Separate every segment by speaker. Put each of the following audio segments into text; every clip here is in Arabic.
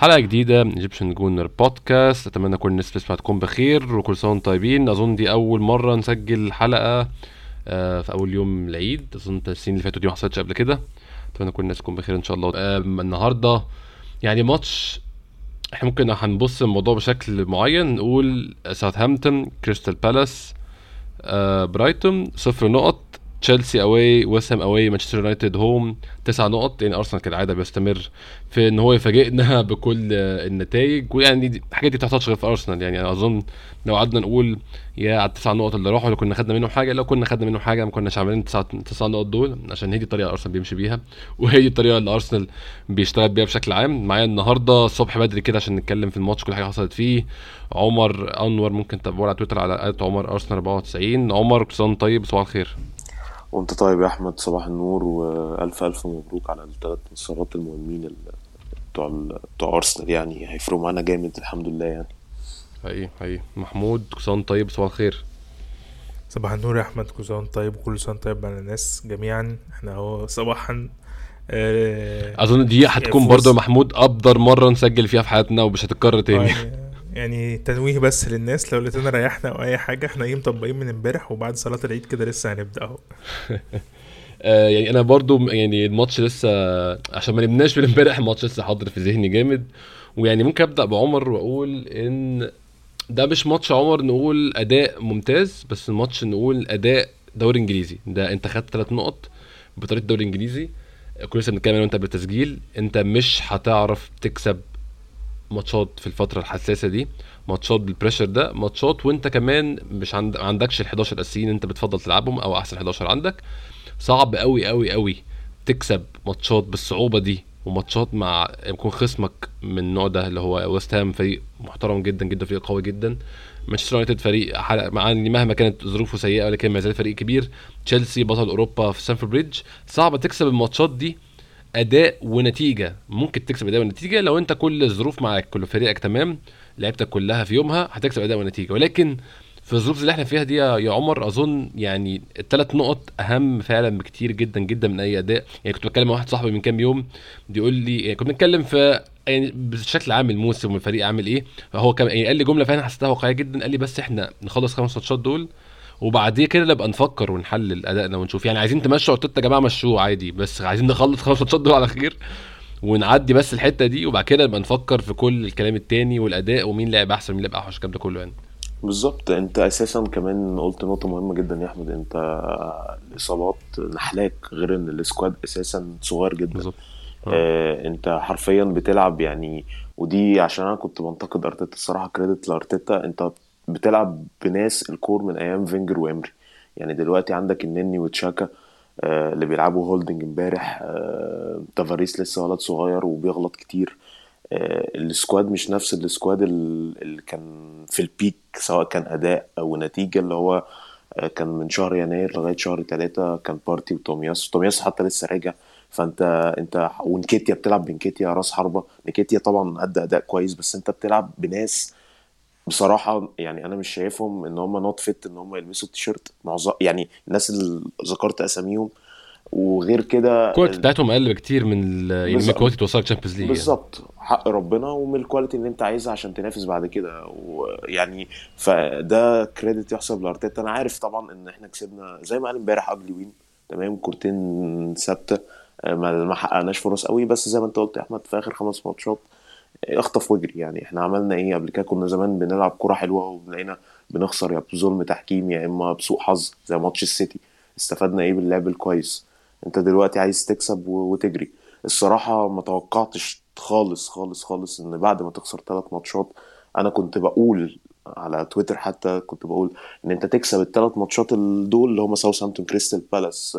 Speaker 1: حلقة جديدة من Egyptian Gooner Podcast أتمنى كل الناس بتسمع تكون بخير وكل سنة وأنتم طيبين. أظن دي أول مرة نسجل حلقة آه، في أول يوم العيد. أظن السنين اللي فاتوا دي ما حصلتش قبل كده. أتمنى كل الناس تكون بخير إن شاء الله. النهارده يعني ماتش إحنا ممكن هنبص الموضوع بشكل معين. نقول ساوثهامبتون كريستال بالاس برايتون صفر نقط. تشيلسي away ويستهام away مانشستر يونايتد home تسع نقط. يعني أرسنال كالعادة بيستمر في إن هو يفاجئنا بكل النتائج. ويعني الحاجات دي بتحصلش غير في أرسنال. يعني أنا أظن لو قعدنا نقول يا على التسع نقط اللي راحوا لو كنا خدنا منهم حاجة. لو كنا خدنا منهم حاجة ما كناش عاملين تسع تسع نقط دول. عشان هي دي الطريقة اللي أرسنال بيمشي بيها. وهي دي الطريقة اللي أرسنال بيشتغل بيها بشكل عام. معايا النهارده الصبح بدري كده عشان نتكلم في الماتش كل حاجة حصلت فيه. عمر أنور ممكن تتابعوه على تويتر على عمر أرسنال 94 عمر كل طيب صباح الخير.
Speaker 2: وانت طيب يا أحمد صباح النور وألف ألف مبروك على الثلاث انتصارات المهمين بتوع بتوع أرسنال يعني. هيفرقوا معانا جامد الحمد لله يعني.
Speaker 1: حقيقي حقيقي. محمود كل سنه طيب صباح الخير.
Speaker 3: صباح النور يا أحمد كل سنه طيب وكل سنه طيب على الناس جميعا. إحنا أهو صباحا
Speaker 1: آه أظن دي هتكون برضه محمود أبدر مرة نسجل فيها في حياتنا ومش هتتكرر تاني.
Speaker 3: آه، يعني تنويه بس للناس. لو لقيتنا ريحنا أو أي حاجة إحنا إيه مطبقين من امبارح وبعد صلاة العيد كده لسه هنبدأ أهو.
Speaker 1: آه، يعني أنا برضو يعني الماتش لسه عشان ما نبناش من امبارح الماتش لسه حاضر في ذهني جامد. ويعني ممكن أبدأ بعمر وأقول إن ده مش ماتش عمر نقول أداء ممتاز بس الماتش نقول أداء دوري إنجليزي. ده أنت خدت ثلاث نقط بطريقة الدوري الانجليزي كل لسه بنتكلم أنا وانت بالتسجيل. أنت مش هتعرف تكسب ماتشات في الفترة الحساسة دي ماتشات بال pressure ده ماتشات وانت كمان مش عند... عندكش ال 11 الأساسيين انت بتفضل تلعبهم أو أحسن 11 عندك. صعب قوي قوي قوي تكسب ماتشات بالصعوبة دي وماتشات مع يكون خصمك من النوع ده اللي هو ويست هام فريق محترم جدا جدا فريق قوي جدا. مانشستر يونايتد فريق مع مهما كانت ظروفه سيئة ولكن ما زال فريق كبير. تشيلسي بطل أوروبا في ستامفورد بريدج صعب تكسب الماتشات دي أداء ونتيجة. ممكن تكسب أداء ونتيجة لو أنت كل الظروف معاك كل فريقك تمام لعبتك كلها في يومها هتكسب أداء ونتيجة. ولكن في الظروف اللي إحنا فيها دي يا عمر أظن يعني الثلاث نقط أهم فعلا بكتير جدا جدا من أي أداء. يعني كنت بتكلم مع واحد صاحبي من كام يوم بيقول لي يعني كنا بنتكلم في يعني بشكل عام الموسم والفريق عامل إيه. فهو كان يعني قال لي جملة فعلا حسيتها واقعية جدا. قال لي بس إحنا نخلص خمس ماتشات دول وبعديه كده نبقى نفكر ونحلل أدائنا ونشوف. يعني عايزين تمشوا ارتيتا يا جماعة مشوه عادي بس عايزين نخلص خمس ماتشات دول على خير ونعدي بس الحتة دي وبعد كده نبقى نفكر في كل الكلام التاني والأداء ومين لعب أحسن ومين لعب أوحش الكلام ده كله يعني.
Speaker 2: بالظبط. أنت أساسا كمان قلت نقطة مهمة جدا يا أحمد. أنت الإصابات منهكاك غير إن ال squad أساسا صغير جدا. بالظبط. آه أنت حرفيا بتلعب يعني ودي عشان أنا كنت بنتقد أرتيتا. الصراحة credit لأرتيتا. أنت بتلعب بناس ال core من أيام فينجر وإمري. يعني دلوقتي عندك النني وتشاكا آه اللي بيلعبوا هولدنج امبارح آه تافاريس لسه ولد صغير وبيغلط كتير. آه ال squad مش نفس ال squad اللي كان في ال peak سواء كان أداء أو نتيجة اللي هو كان من شهر يناير لغاية شهر ثلاثة كان بارتي وتوميياسو. توميياسو حتى لسه راجع فأنت أنت ونكيتيا بتلعب بنكيتيا راس حربة. نكيتيا طبعا أدى أداء كويس بس أنت بتلعب بناس بصراحة يعني أنا مش شايفهم إن هم not fit إن هم يلبسوا التيشيرت. معظم يعني الناس اللي ذكرت أساميهم. وغير كده
Speaker 1: ال quality بتاعتهم أقل بكتير من يعني من ال quality توصلك تشامبيونز ليج
Speaker 2: بالظبط. يعني. حق ربنا ومن ال quality اللي أنت عايزها عشان تنافس بعد كده. ويعني فده كريدت يحسب لأرتيتا. أنا عارف طبعا إن إحنا كسبنا زي ما قال امبارح اجلي وين تمام؟ كورتين ثابتة. ما حققناش فرص قوي. بس زي ما أنت قلت يا أحمد في آخر خمس ماتشات اخطف واجري يعني إحنا عملنا إيه؟ قبل كده كنا زمان بنلعب كرة حلوة وبنلاقينا بنخسر يا بظلم تحكيم يا إما بسوء حظ زي ماتش السيتي. استفدنا إيه باللعب الكويس؟ أنت دلوقتي عايز تكسب وتجري. الصراحة ما توقعتش خالص خالص خالص إن بعد ما تخسر ثلاث ماتشات أنا كنت بقول على تويتر حتى كنت بقول إن أنت تكسب الثلاث ماتشات دول اللي هم ساوثهامبتون كريستال بالاس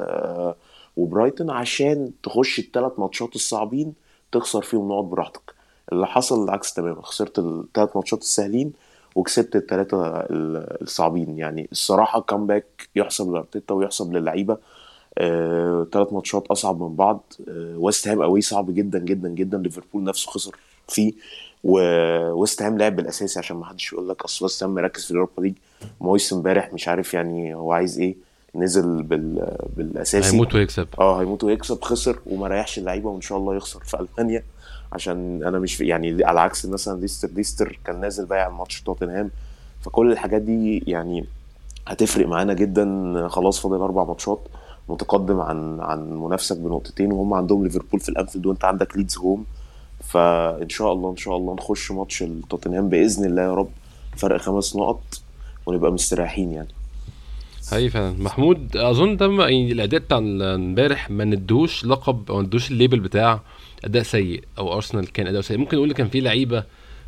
Speaker 2: وبرايتون عشان تخش الثلاث ماتشات الصعبين تخسر فيهم نقط براحتك. اللي حصل العكس تماما. خسرت الثلاث ماتشات السهلين وكسبت الثلاثه الصعبين. يعني الصراحة comeback يحسب لأرتيتا ويحسب للعيبة. ثلاث آه، ماتشات أصعب من بعض. آه، ويست هام قوي صعب جدا جدا جدا. ليفربول نفسه خسر فيه. وويست هام لعب بالأساسي عشان ما حدش يقول لك أصل ويست هام مركز في الاوروبا ليج. مويز امبارح مش عارف يعني هو عايز إيه. نزل بال بالأساسي.
Speaker 1: هيموت ويكسب.
Speaker 2: آه هيموت ويكسب خسر وما ريحش اللعيبة وإن شاء الله يخسر في ألمانيا. عشان أنا مش يعني على عكس مثلا ليستر ليستر كان نازل بايع الماتش توتنهام فكل الحاجات دي يعني هتفرق معانا جدا. خلاص فاضل أربع ماتشات متقدم عن عن منافسك بنقطتين وهم عندهم ليفربول في الأنفيلد وأنت عندك ليدز home. فإن شاء الله إن شاء الله نخش ماتش توتنهام بإذن الله يا رب فرق خمس نقط ونبقى مستريحين يعني.
Speaker 1: هاي فعلا. محمود أظن ده يعني الأداء بتاع امبارح ما ندوش لقب أو ندوش ال label بتاع أداء سيء أو أرسنال كان أداء سيء. ممكن نقول كان في لعيبة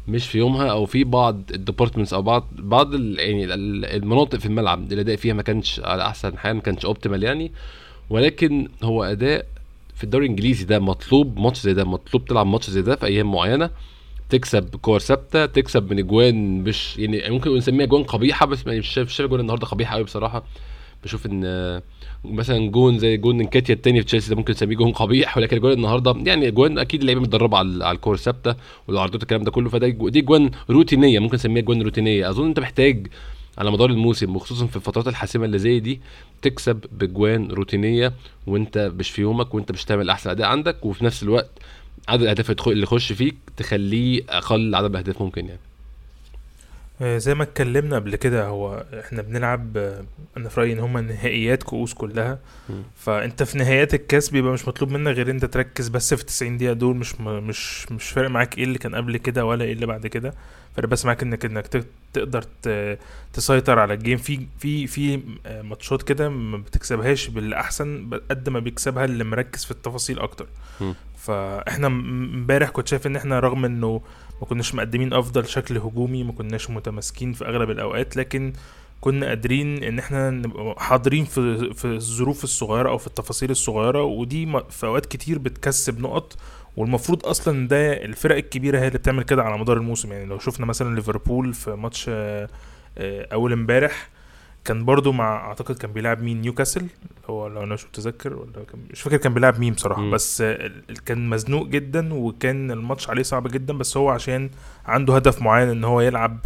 Speaker 1: مش في يومها أو في بعض ال departments أو بعض بعض يعني المناطق في الملعب الاداء فيها ما كانش على أحسن حال ما كانش optimal يعني. ولكن هو أداء في الدوري الإنجليزي ده مطلوب ماتش زي ده مطلوب تلعب ماتش زي ده في أيام معينة. تكسب كور ثابتة تكسب من اجوان مش يعني ممكن نسميها اجوان قبيحة بس مش شايف شايف اجوان النهارده قبيحة قوي بصراحة. بشوف إن مثلا جون زي جون نكيتيا التاني في تشيلسي ده ممكن نسميه جون قبيح ولكن جون النهارده يعني جوان أكيد اللعيبة متدربة على الكور الثابتة والعرضات الكلام ده كله فده دي جوان روتينية ممكن نسميها جوان روتينية. أظن أنت محتاج على مدار الموسم وخصوصا في الفترات الحاسمة اللي زي دي تكسب بجوان روتينية وأنت مش في يومك وأنت مش تعمل أحسن أداء عندك وفي نفس الوقت عدد الأهداف اللي يخش فيك تخليه أقل عدد الاهداف ممكن يعني.
Speaker 3: زي ما اتكلمنا قبل كده هو إحنا بنلعب آه، أنا في رأيي إن هما نهائيات كؤوس كلها. فانت في نهائيات الكاس بيبقى مش مطلوب منك غير انت تركز بس في 90 دقيقة دول. مش مش مش فارق معاك إيه اللي كان قبل كده ولا إيه اللي بعد كده. فارق بس معاك انك انك تقدر تسيطر على الجيم. في في في آه، ماتشات كده ما بتكسبهاش بالأحسن قد ما بيكسبها اللي مركز في التفاصيل أكتر. فاحنا امبارح كنت شايف إن إحنا رغم إنه ما كناش مقدمين أفضل شكل هجومي ما كناش متماسكين في أغلب الأوقات لكن كنا قادرين إن إحنا نبقى حاضرين في في الظروف الصغيرة أو في التفاصيل الصغيرة ودي في أوقات كتير بتكسب نقط والمفروض أصلا ده الفرق الكبيرة هي اللي بتعمل كده على مدار الموسم. يعني لو شفنا مثلا ليفربول في ماتش آه، أول امبارح كان برضو مع أعتقد كان بيلعب مين؟ نيوكاسل هو لو أنا مش متذكر ولا كان مش فاكر كان بيلعب مين بصراحة. م. بس كان مزنوق جدا وكان الماتش عليه صعب جدا بس هو عشان عنده هدف معين إن هو يلعب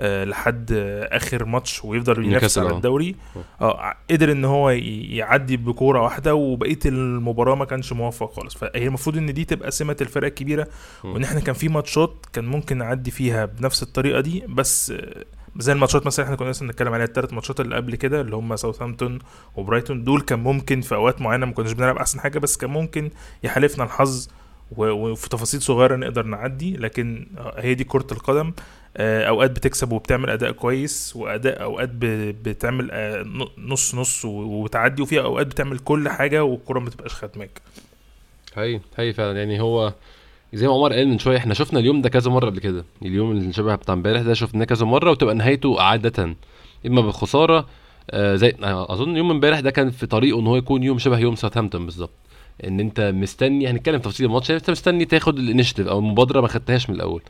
Speaker 3: آه لحد آه آخر ماتش ويفضل ينافس على الدوري. آه قدر إن هو يعدي بكورة واحدة وبقية المباراة ما كانش موفق خالص. فهي المفروض إن دي تبقى سمة الفرق الكبيرة وإن إحنا كان في ماتشات كان ممكن نعدي فيها بنفس الطريقة دي. بس آه زي الماتشات مثلا إحنا كنا لسه بنتكلم عليها الثلاث ماتشات اللي قبل كده اللي هم ساوثهامبتون وبرايتون دول كان ممكن في أوقات معينة ما كناش بنلعب أحسن حاجة بس كان ممكن يحالفنا الحظ وفي تفاصيل صغيرة نقدر نعدي لكن هي دي كرة القدم. آه، أوقات بتكسب وبتعمل أداء كويس وأداء أوقات بتعمل آه، نص نص وتعدي وفي أوقات بتعمل كل حاجة والكرة ما بتبقاش خدماك
Speaker 1: هي هي فعلا. يعني هو زي ما عمر قال من شوية إحنا شفنا اليوم ده كذا مرة قبل كده. اليوم اللي شبه بتاع امبارح ده شفناه كذا مرة وتبقى نهايته عادة. إما بخساره آه زي أظن يوم امبارح ده كان في طريقه إن هو يكون يوم شبه يوم ساوثهامبتون بالظبط. إن أنت مستني هنتكلم تفاصيل الماتش أنت مستني تاخد ال initiative أو المبادره ما خدتهاش من الأول.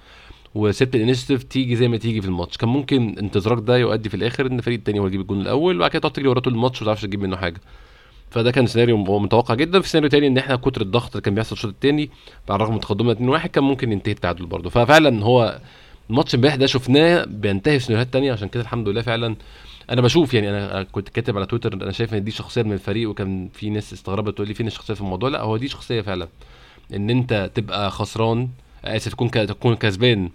Speaker 1: وسبت ال initiative تيجي زي ما تيجي في الماتش. كان ممكن انتظارك ده يؤدي في الآخر إن الفريق التاني هو يجيب الجون الأول وبعد كده تقعد تجري وراه طول الماتش وما تعرفش تجيب منه حاجة. فده كان سيناريو متوقع جدا. في سيناريو تاني إن إحنا كتر الضغط اللي كان بيحصل الشوط التاني على الرغم من تقدمنا 2-1 كان ممكن ينتهي التعادل برضه. ففعلا هو الماتش امبارح ده شفناه بينتهي في سيناريوهات تانية. عشان كده الحمد لله فعلا أنا بشوف يعني أنا كنت كاتب على تويتر أنا شايف إن دي شخصية من الفريق وكان في ناس استغربت تقول لي فين الشخصيه في الموضوع. لا هو دي شخصية فعلا. إن أنت تبقى خسران آسف تكون تكون كسبان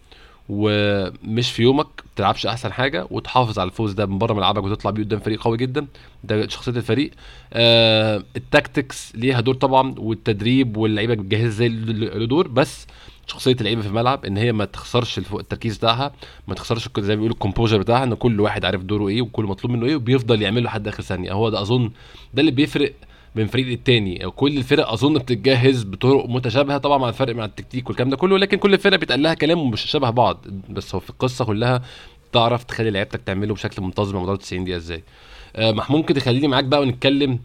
Speaker 1: ومش في يومك ما تلعبش أحسن حاجة وتحافظ على الفوز ده من بره ملعبك وتطلع بيه قدام فريق قوي جدا. ده شخصية الفريق. آه ال tactics ليها دور طبعا والتدريب واللعيبة بتجهز إزاي له دور بس شخصية اللعيبة في الملعب إن هي ما تخسرش التركيز بتاعها ما تخسرش زي ما بيقولوا ال composure بتاعها إن كل واحد عارف دوره إيه وكل مطلوب منه إيه وبيفضل يعمله لحد آخر ثانية. هو ده أظن ده اللي بيفرق من فريق للتاني كل الفرق أظن بتتجهز بطرق متشابهة طبعا مع الفرق مع التكتيك والكلام ده كله لكن كل الفرق بيتقال لها كلام مش شبه بعض. بس هو في القصة كلها تعرف تخلي لعيبتك تعمله بشكل منتظم مدار 90 دقيقة إزاي. آه ممكن تخليني معاك بقى ونتكلم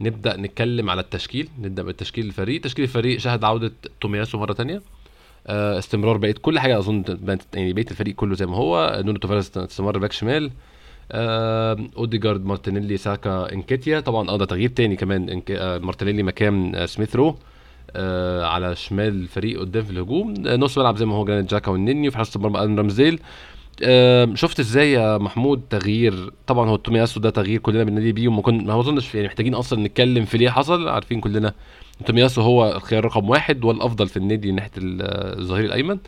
Speaker 1: نبدأ نتكلم على التشكيل نبدأ بالتشكيل الفريق. تشكيل الفريق شهد عودة تومياسو مرة تانية. آه استمرار بقيه كل حاجة أظن يعني بقية الفريق كله زي ما هو. نونو تافاريز استمر back شمال. اوديجارد مارتينيلي ساكا نكيتيا. طبعا آه ده تغيير تاني كمان. آه مارتينيلي مكان آه سميث رو آه على شمال الفريق قدام في الهجوم. آه نص ملعب زي ما هو جرانيت تشاكا والنني وفي حراسه المرمى آرون رامسديل. آه، شفت إزاي يا محمود تغيير؟ طبعا هو تومياسو ده تغيير كلنا بننادي بيه وما ما أظنش يعني محتاجين أصلا نتكلم في ليه حصل. عارفين كلنا تومياسو هو الخيار رقم واحد والأفضل في النادي ناحية ال- الظهير الأيمن.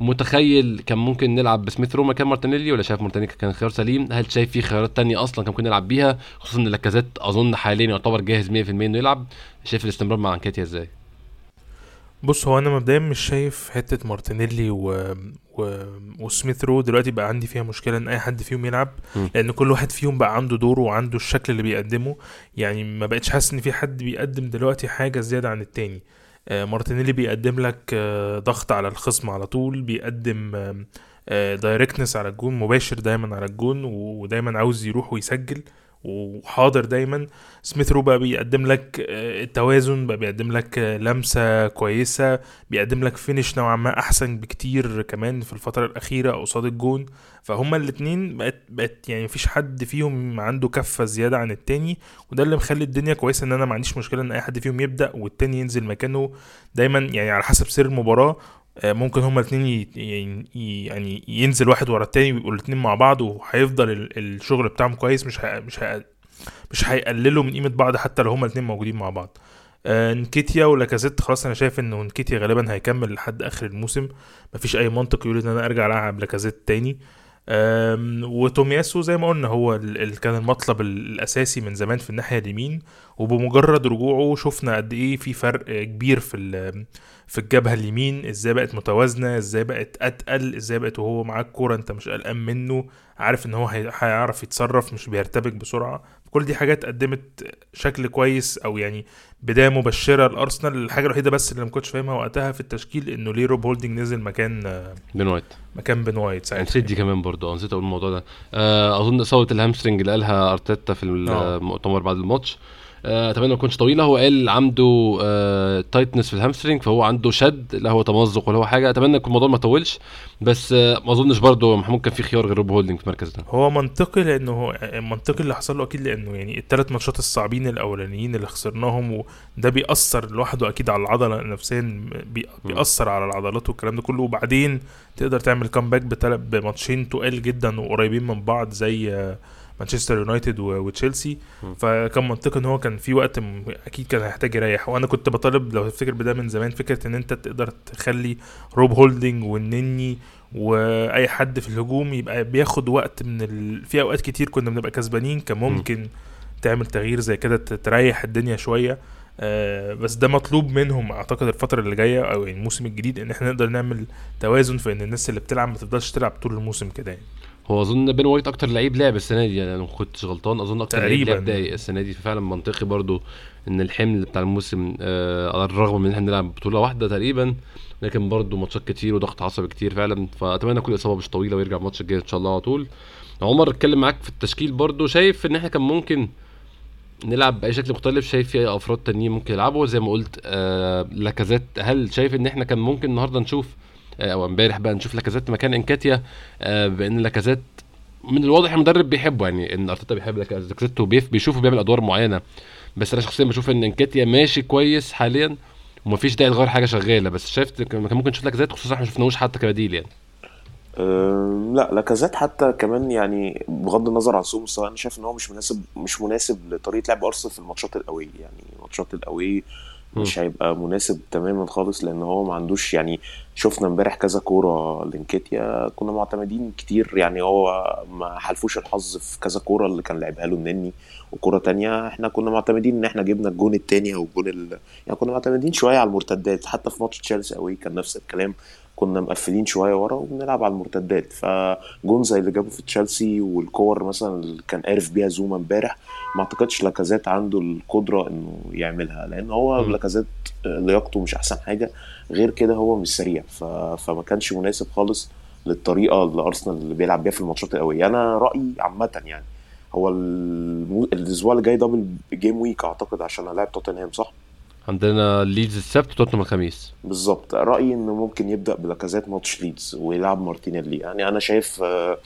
Speaker 1: متخيل كان ممكن نلعب بسميث رو مكان مارتينيلي ولا شايف مارتينيلي كان خيار سليم؟ هل شايف في خيارات تانية أصلا كان ممكن نلعب بيها؟ خصوصا إن لاكازيت أظن حاليا يعتبر جاهز 100% إنه يلعب. شايف الاستمرار مع نكيتيا إزاي؟
Speaker 3: بص هو أنا مبدئيا مش شايف حتة مارتينيلي و... و... وسميث رو دلوقتي بقى عندي فيها مشكلة إن أي حد فيهم يلعب
Speaker 1: مم.
Speaker 3: لأن كل واحد فيهم بقى عنده دوره وعنده الشكل اللي بيقدمه. يعني ما بقتش حاسس إن في حد بيقدم دلوقتي حاجة زيادة عن التاني. مارتينيلي بيقدم لك آه، ضغط على الخصم على طول بيقدم directness على الجون مباشر دايما على الجون ودايما عاوز يروح ويسجل. وحاضر دايما. سميث رو بقى بيقدم لك آه، التوازن بقى بيقدم لك آه، لمسة كويسة بيقدم لك فينش نوعا ما أحسن بكتير كمان في الفترة الأخيرة قصاد الجون. فهما الاتنين بقت بقت يعني مفيش حد فيهم عنده كفة زيادة عن التاني وده اللي مخلي الدنيا كويسة إن أنا ما عنديش مشكلة إن أي حد فيهم يبدأ والتاني ينزل مكانه دايما يعني على حسب سير المباراة. آه، ممكن هما ي- يعني ينزل واحد ورا التاني ويبقوا الاتنين مع بعض وهيفضل ال- الشغل بتاعهم كويس مش مش مش هيقللوا من قيمة بعض حتى لو هما الاتنين موجودين مع بعض. آه، نكيتيا ولاكازيت خلاص أنا شايف انه نكيتيا غالبا هيكمل لحد آخر الموسم. مفيش أي منطق يقول إن أنا أرجع ألعب لاكازيت تاني. وتومياسو زي ما قلنا هو ال- ال- كان المطلب ال- الأساسي من زمان في الناحية اليمين. وبمجرد رجوعه شفنا قد إيه في فرق كبير في في الجبهة اليمين إزاي بقت متوازنة إزاي بقت أتقل إزاي بقت وهو معاك كورة أنت مش قلقان منه عارف إن هو هي- هيعرف يتصرف مش بيرتبك بسرعة. كل دي حاجات قدمت شكل كويس أو يعني بداية مبشرة لأرسنال. الحاجة الوحيدة بس اللي ما كنتش فاهمها وقتها في التشكيل إنه ليه روب هولدنج نزل مكان
Speaker 1: بن وايت.
Speaker 3: مكان بن وايت ساعتها.
Speaker 1: نسيت دي كمان برضه آه، نسيت أقول الموضوع ده. آه، أظن إصابة ال hamstring اللي قالها أرتيتا في
Speaker 3: آه.
Speaker 1: المؤتمر بعد الماتش. آه، أتمنى ما تكونش طويلة. هو قال عنده آه، tightness في ال hamstring فهو عنده شد لا هو تمزق ولا هو حاجة. أتمنى يكون الموضوع ما طولش بس آه، ما أظنش برضه محمود كان في خيار غير روب هولدنج في المركز ده.
Speaker 3: هو منطقي لأنه هو منطقي اللي حصل له أكيد لأنه يعني الثلاث ماتشات الصعبين الأولانيين اللي خسرناهم وده بيأثر لوحده أكيد على العضلة نفسيا بي- بيأثر على العضلات والكلام ده كله. وبعدين تقدر تعمل comeback بماتشين تقال جدا وقريبين من بعض زي آه، مانشستر يونايتد وتشيلسي. فكان منطقي إن هو كان في وقت م- أكيد كان هيحتاج يريح. وأنا كنت بطالب لو تفتكر بده من زمان فكرة إن أنت تقدر تخلي روب هولدنج والنني وأي حد في الهجوم يبقى بياخد وقت من ال... في أوقات كتير كنا بنبقى كسبانين كان ممكن تعمل تغيير زي كده تريح الدنيا شوية. آه بس ده مطلوب منهم أعتقد الفترة اللي جاية أو الموسم الجديد إن إحنا نقدر نعمل توازن في إن الناس اللي بتلعب ما تفضلش تلعب طول الموسم كده يعني.
Speaker 1: هو أظن بن وايت أكتر لعيب لعب السنة دي يعني أنا ما كنتش غلطان أظن أكتر لعيب. لعب دقايق السنة دي. ففعلا منطقي برضو إن الحمل بتاع الموسم آه على الرغم من إن إحنا بنلعب بطولة واحدة تقريبا لكن برضو ماتشات كتير وضغط عصبي كتير فعلا. فأتمنى كل اصابه مش طويلة ويرجع الماتش الجاي إن شاء الله على طول. عمر أتكلم معاك في التشكيل برضو. شايف إن إحنا كان ممكن نلعب بأي شكل مختلف؟ شايف في أفراد تانيين ممكن يلعبوا؟ زي ما قلت آه لاكازيت. هل شايف إن إحنا كان ممكن النهارده نشوف أو امبارح بقى نشوف لاكازيت مكان إنكاتيا آه بان لاكازيت من الواضح المدرب بيحبه يعني إن أرتيتا بيحب لاكازيت بيشوفه بيعمل أدوار معينة. بس أنا شخصيا بشوف إن إنكاتيا ماشي كويس حاليا ومفيش داعي تغير حاجة شغالة. بس شايف كان ممكن نشوف لاكازيت خصوصا إحنا ما شفناهوش حتى كبديل يعني.
Speaker 2: أم، لا لاكازيت حتى كمان يعني بغض النظر عن سوء مستواه أنا شايف إن هو مش مناسب مش مناسب لطريقة لعب أرسنال في الماتشات القويه يعني ماتشات القويه مش هيبقى مناسب تماما خالص لأن هو ما عندوش يعني شفنا امبارح كذا كورة لنكيتيا كنا معتمدين كتير يعني هو ما حلفوش الحظ في كذا كورة اللي كان لعبها له النني وكورة تانية إحنا كنا معتمدين إن إحنا جبنا الجون التاني أو الجون ال... يعني كنا معتمدين شوية على المرتدات حتى في ماتش تشيلسي قوي كان نفس الكلام. كنا مقفلين شوية ورا وبنلعب على المرتدات فجون زي اللي جابه في تشيلسي والكور مثلا اللي كان عارف بيها زوما امبارح ما اعتقدش لاكازيت عنده القدرة إنه يعملها لأن هو. لاكازيت لياقته مش أحسن حاجة غير كده هو مش سريع ف... فما كانش مناسب خالص للطريقة اللي أرسنال اللي بيلعب بيها في الماتشات القويه أنا رأيي عامة يعني هو. الأسبوع اللي جاي double game week أعتقد عشان هنلاعب توتنهام صح
Speaker 1: عندنا ليدز السبت وتوتنهام الخميس.
Speaker 2: بالظبط رأيي إنه ممكن يبدأ بلاكازيت ماتش ليدز ويلعب مارتينيلي. يعني أنا شايف آه،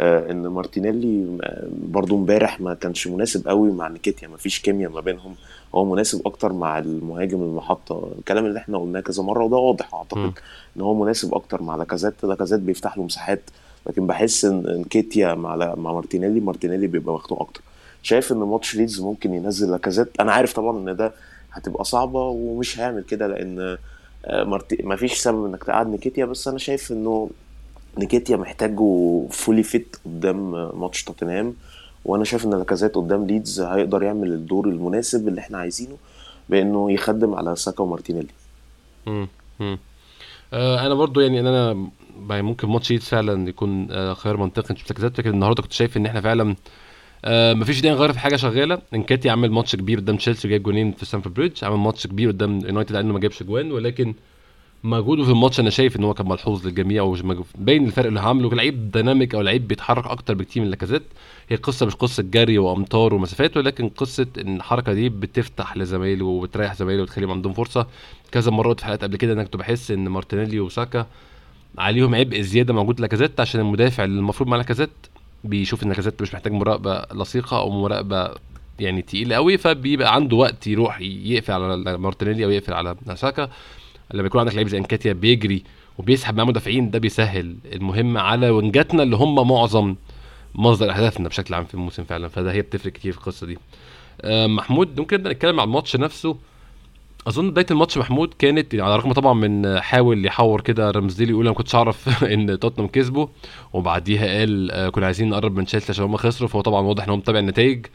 Speaker 2: آه، إن مارتينيلي آه، برضو امبارح ما كانش مناسب قوي مع نكيتيا. ما فيش كيمياء ما بينهم. هو مناسب أكتر مع المهاجم المحطة. الكلام اللي إحنا قلناه كذا مرة وده واضح. أعتقد إن هو مناسب أكتر مع لاكازيت. لاكازيت بيفتح له مساحات لكن بحس إن نكيتيا مع مع مارتينيلي مارتينيلي بيبقى مخنوق أكتر. شايف إن ماتش ليدز ممكن ينزل لاكازيت؟ أنا عارف طبعا إن ده هتبقى صعبة ومش هيعمل كده لأن آه،. ما فيش سبب إنك تقعد نكيتيا بس أنا شايف إنه نكيتيا محتاجه fully fit قدام ماتش توتنهام وأنا شايف إن لاكازيت قدام ليدز هيقدر يعمل الدور المناسب اللي إحنا عايزينه بإنه يخدم على ساكا ومارتينيلي
Speaker 1: مم. مم. آه أنا برضو يعني إن أنا ممكن ماتش ليدز فعلا يكون آه خيار منطقي متأكد لكن النهارده كنت شايف إن إحنا فعلا آه مفيش داعي نغير في حاجة شغالة. نكيتيا عمل ماتش كبير قدام تشيلسي وجايب جونين في ستانفورد بريدج عمل ماتش كبير قدام يونايتد لأنه ما جابش جوان ولكن مجهوده في الماتش أنا شايف إن هو كان ملحوظ للجميع وباين الفرق اللي عامله لعيب dynamic أو لعيب بيتحرك أكتر بكتير من لاكازيت هي قصة مش قصة جري وامتار ومسافات ولكن قصة إن الحركة دي بتفتح لزمايله وبتريح زمايله وتخليهم عندهم فرصة. كذا مرات في حلقات قبل كده أنا كنت بحس إن مارتينيلي وساكا عليهم عبء زيادة موجود لاكازيت عشان المدافع اللي المفروض مع لاكازيت بيشوف إن لاكازيت مش محتاج مراقبة لصيقة أو مراقبة يعني تقيلة قوي فبيبقى عنده وقت يروح يقفل على مارتينيلي أو يقفل على ساكا لما يكون عندك لعيب زي نكيتيا بيجري وبيسحب مع مدافعين ده بيسهل المهمه على وينجاتنا اللي هم معظم مصدر أهدافنا بشكل عام في الموسم فعلا. فده هي بتفرق كتير في القصة دي. آه، محمود ممكن نبدأ نتكلم عن الماتش نفسه؟ أظن بداية الماتش محمود كانت على الرغم طبعا من حاول يحور كده رمزديلي يقول أنا ما كنتش أعرف إن توتنهام كسبوا وبعديها قال آه، كنا عايزين نقرب من تشيلسي عشان هم خسروا فهو طبعا واضح إن هو متابع النتائج.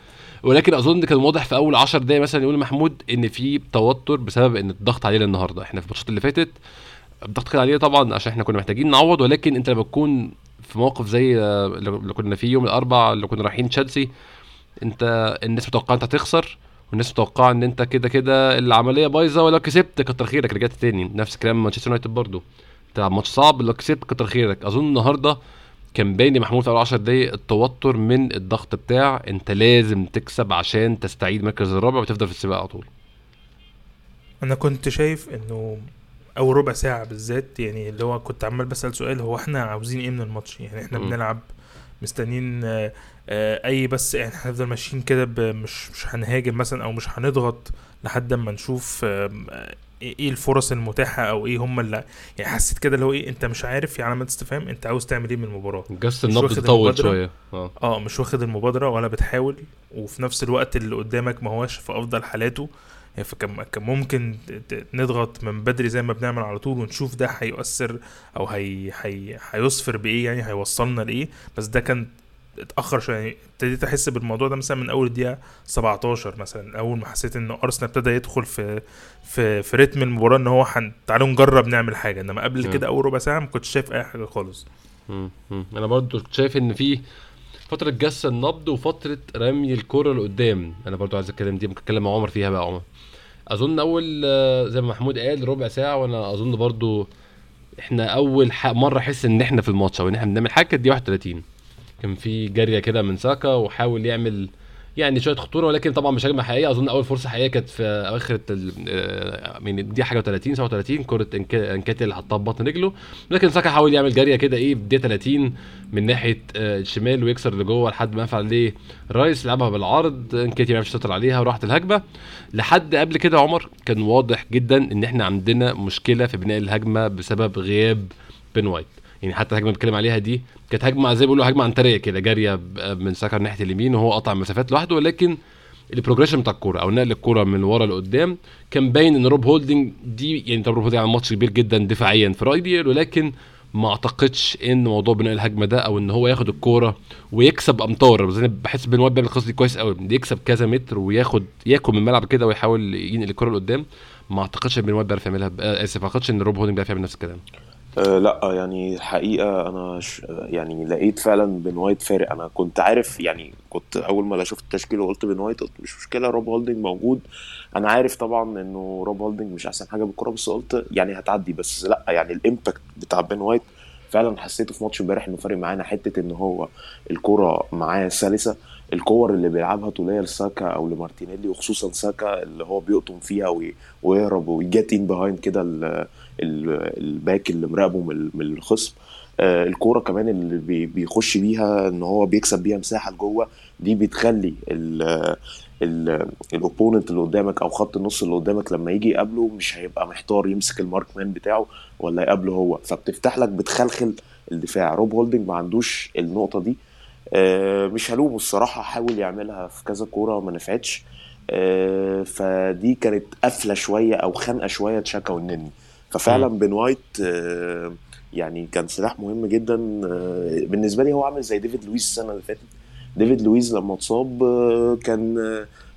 Speaker 1: ولكن أظن كان واضح في أول 10 دقايق مثلا يقول محمود إن في توتر بسبب إن الضغط علينا النهارده. إحنا في الماتشات اللي فاتت الضغط كان علينا طبعا عشان إحنا كنا محتاجين نعوض ولكن أنت لما تكون في موقف زي آه، اللي كنا فيه يوم الأربعاء اللي كنا رايحين تشيلسي أنت الناس متوقعة أنت هتخسر. والناس متوقعة إن أنت كده كده العملية بايظة ولو كسبت كتر خيرك رجعت تاني. نفس كلام مانشستر يونايتد برضو. تلعب ماتش صعب لو كسبت كتر خيرك. أظن النهارده كان باين يا محمود في أول 10 دقايق التوتر من الضغط بتاع أنت لازم تكسب عشان تستعيد المركز الرابع وتفضل في السباق على طول.
Speaker 3: أنا كنت شايف إنه اول ربع ساعة بالذات يعني اللي هو كنت عمال بسأل سؤال هو إحنا عاوزين إيه من الماتش؟ يعني إحنا
Speaker 1: مم.
Speaker 3: بنلعب مستنيين آه، آه، أي بس يعني هنفضل ماشيين كده مش مش هنهاجم مثلا أو مش هنضغط لحد اما نشوف آه، إيه الفرص المتاحة أو إيه هم اللي يعني حسيت كده اللي هو إيه أنت مش عارف في علامات استفهام أنت عاوز تعمل إيه من المباراة؟
Speaker 1: جس النبض طول. شوية. آه.
Speaker 3: آه مش واخد المبادرة ولا بتحاول وفي نفس الوقت اللي قدامك ما هوش في أفضل حالاته. فكان كان ممكن نضغط من بدري زي ما بنعمل على طول ونشوف ده هيؤثر أو هي هي هيصفر بإيه يعني هيوصلنا لإيه بس ده كان اتأخر شوية يعني ابتديت أحس بالموضوع ده مثلا من أول الدقيقة 17 مثلا أول ما حسيت إن أرسنال ابتدى يدخل في في في رتم المباراة إن هو حن... تعالوا نجرب نعمل حاجة إنما قبل. كده أول ربع ساعة ما كنتش شايف أي حاجة خالص
Speaker 1: مم. مم. أنا برضو كنت شايف إن في فترة جس النبض وفترة رمي الكره لقدام أنا برضو عايز أتكلم دي ممكن أتكلم مع عمر فيها بقى عمر أظن أول آه، زي ما محمود قال ربع ساعة وأنا أظن برضو إحنا أول. مرة أحس إن إحنا في الماتش أو إن إحنا بنعمل حاجة كانت دي 31 كان في جارية كده من ساكا وحاول يعمل يعني شوية خطورة ولكن طبعا مش هجمه حقيقيه أظن أول فرصة حقيقية كانت في أواخر ال- آه، من دي حاجة 30 37 كرة إنكاتي اللي حطها ببطن رجله. لكن ساكا حاول يعمل جاريه كده إيه في دقيقه 30 من ناحية آه، الشمال ويكسر لجوه لحد ما ينفع عليه رايس لعبها بالعرض. إنكيتيا ما عرفش يسيطر عليها وراحت الهجمة. لحد قبل كده عمر كان واضح جدا إن إحنا عندنا مشكلة في بناء الهجمة بسبب غياب بن وايت. يعني حتى الهجمة اللي بنتكلم عليها دي كانت هجمة زي ما بيقولوا هجمة عنترية كده جارية من ساكا ناحية اليمين وهو قطع مسافات لوحده ولكن ال progression بتاع الكورة أو نقل الكورة من ورا لقدام كان باين إن روب هولدنج دي يعني روب هولدنج عمل ماتش كبير جدا دفاعيا في رايي ولكن ما أعتقدش إن موضوع بناء الهجمة ده أو إن هو ياخد الكورة ويكسب أمتار. بحس بن وايت بيعمل القصة دي كويس قوي يكسب كذا متر وياخد ياكل من الملعب كده ويحاول ينقل الكورة لقدام ما أعتقدش إن بن وايت بيعرف يعملها آه، آسف ما أعتقدش إن روب هولدنج بيعرف يعمل نفس الكلام.
Speaker 2: أه لا يعني الحقيقة أنا ش... يعني لقيت فعلا بن وايت فارق. أنا كنت عارف يعني كنت أول ما شفت التشكيل وقلت بن وايت قلت مش مشكلة روب هولدنج موجود. أنا عارف طبعا إنه روب هولدنج مش أحسن حاجة بالكورة بس قلت يعني هتعدي. بس لا يعني ال impact بتاع بن وايت فعلا حسيته في ماتش امبارح إنه فارق معانا. حتة إن هو الكورة معاه سلسة الكور اللي بيلعبها طولية لساكا أو لمارتينيلي وخصوصا ساكا اللي هو بيقطم فيها وي... ويهرب وي get in behind كده ال back اللي مراقبه من الخصم. آه، الكورة كمان اللي بي- بيخش بيها إن هو بيكسب بيها مساحة لجوه دي بتخلي ال opponent اللي قدامك أو خط النص اللي قدامك لما يجي يقابله مش هيبقى محتار يمسك ال mark man بتاعه ولا يقابله هو. فبتفتح لك بتخلخل الدفاع. روب هولدنج ما عندوش النقطة دي. آه، مش هلومه الصراحة حاول يعملها في كذا كورة وما نفعتش. آه، فدي كانت قافله شوية أو خانقة شوية تشاكا والنني ففعلا بن وايت آه، يعني كان سلاح مهم جدا آه، بالنسبة لي هو عامل زي ديفيد لويس السنة اللي فاتت. ديفيد لويس لما اتصاب آه، كان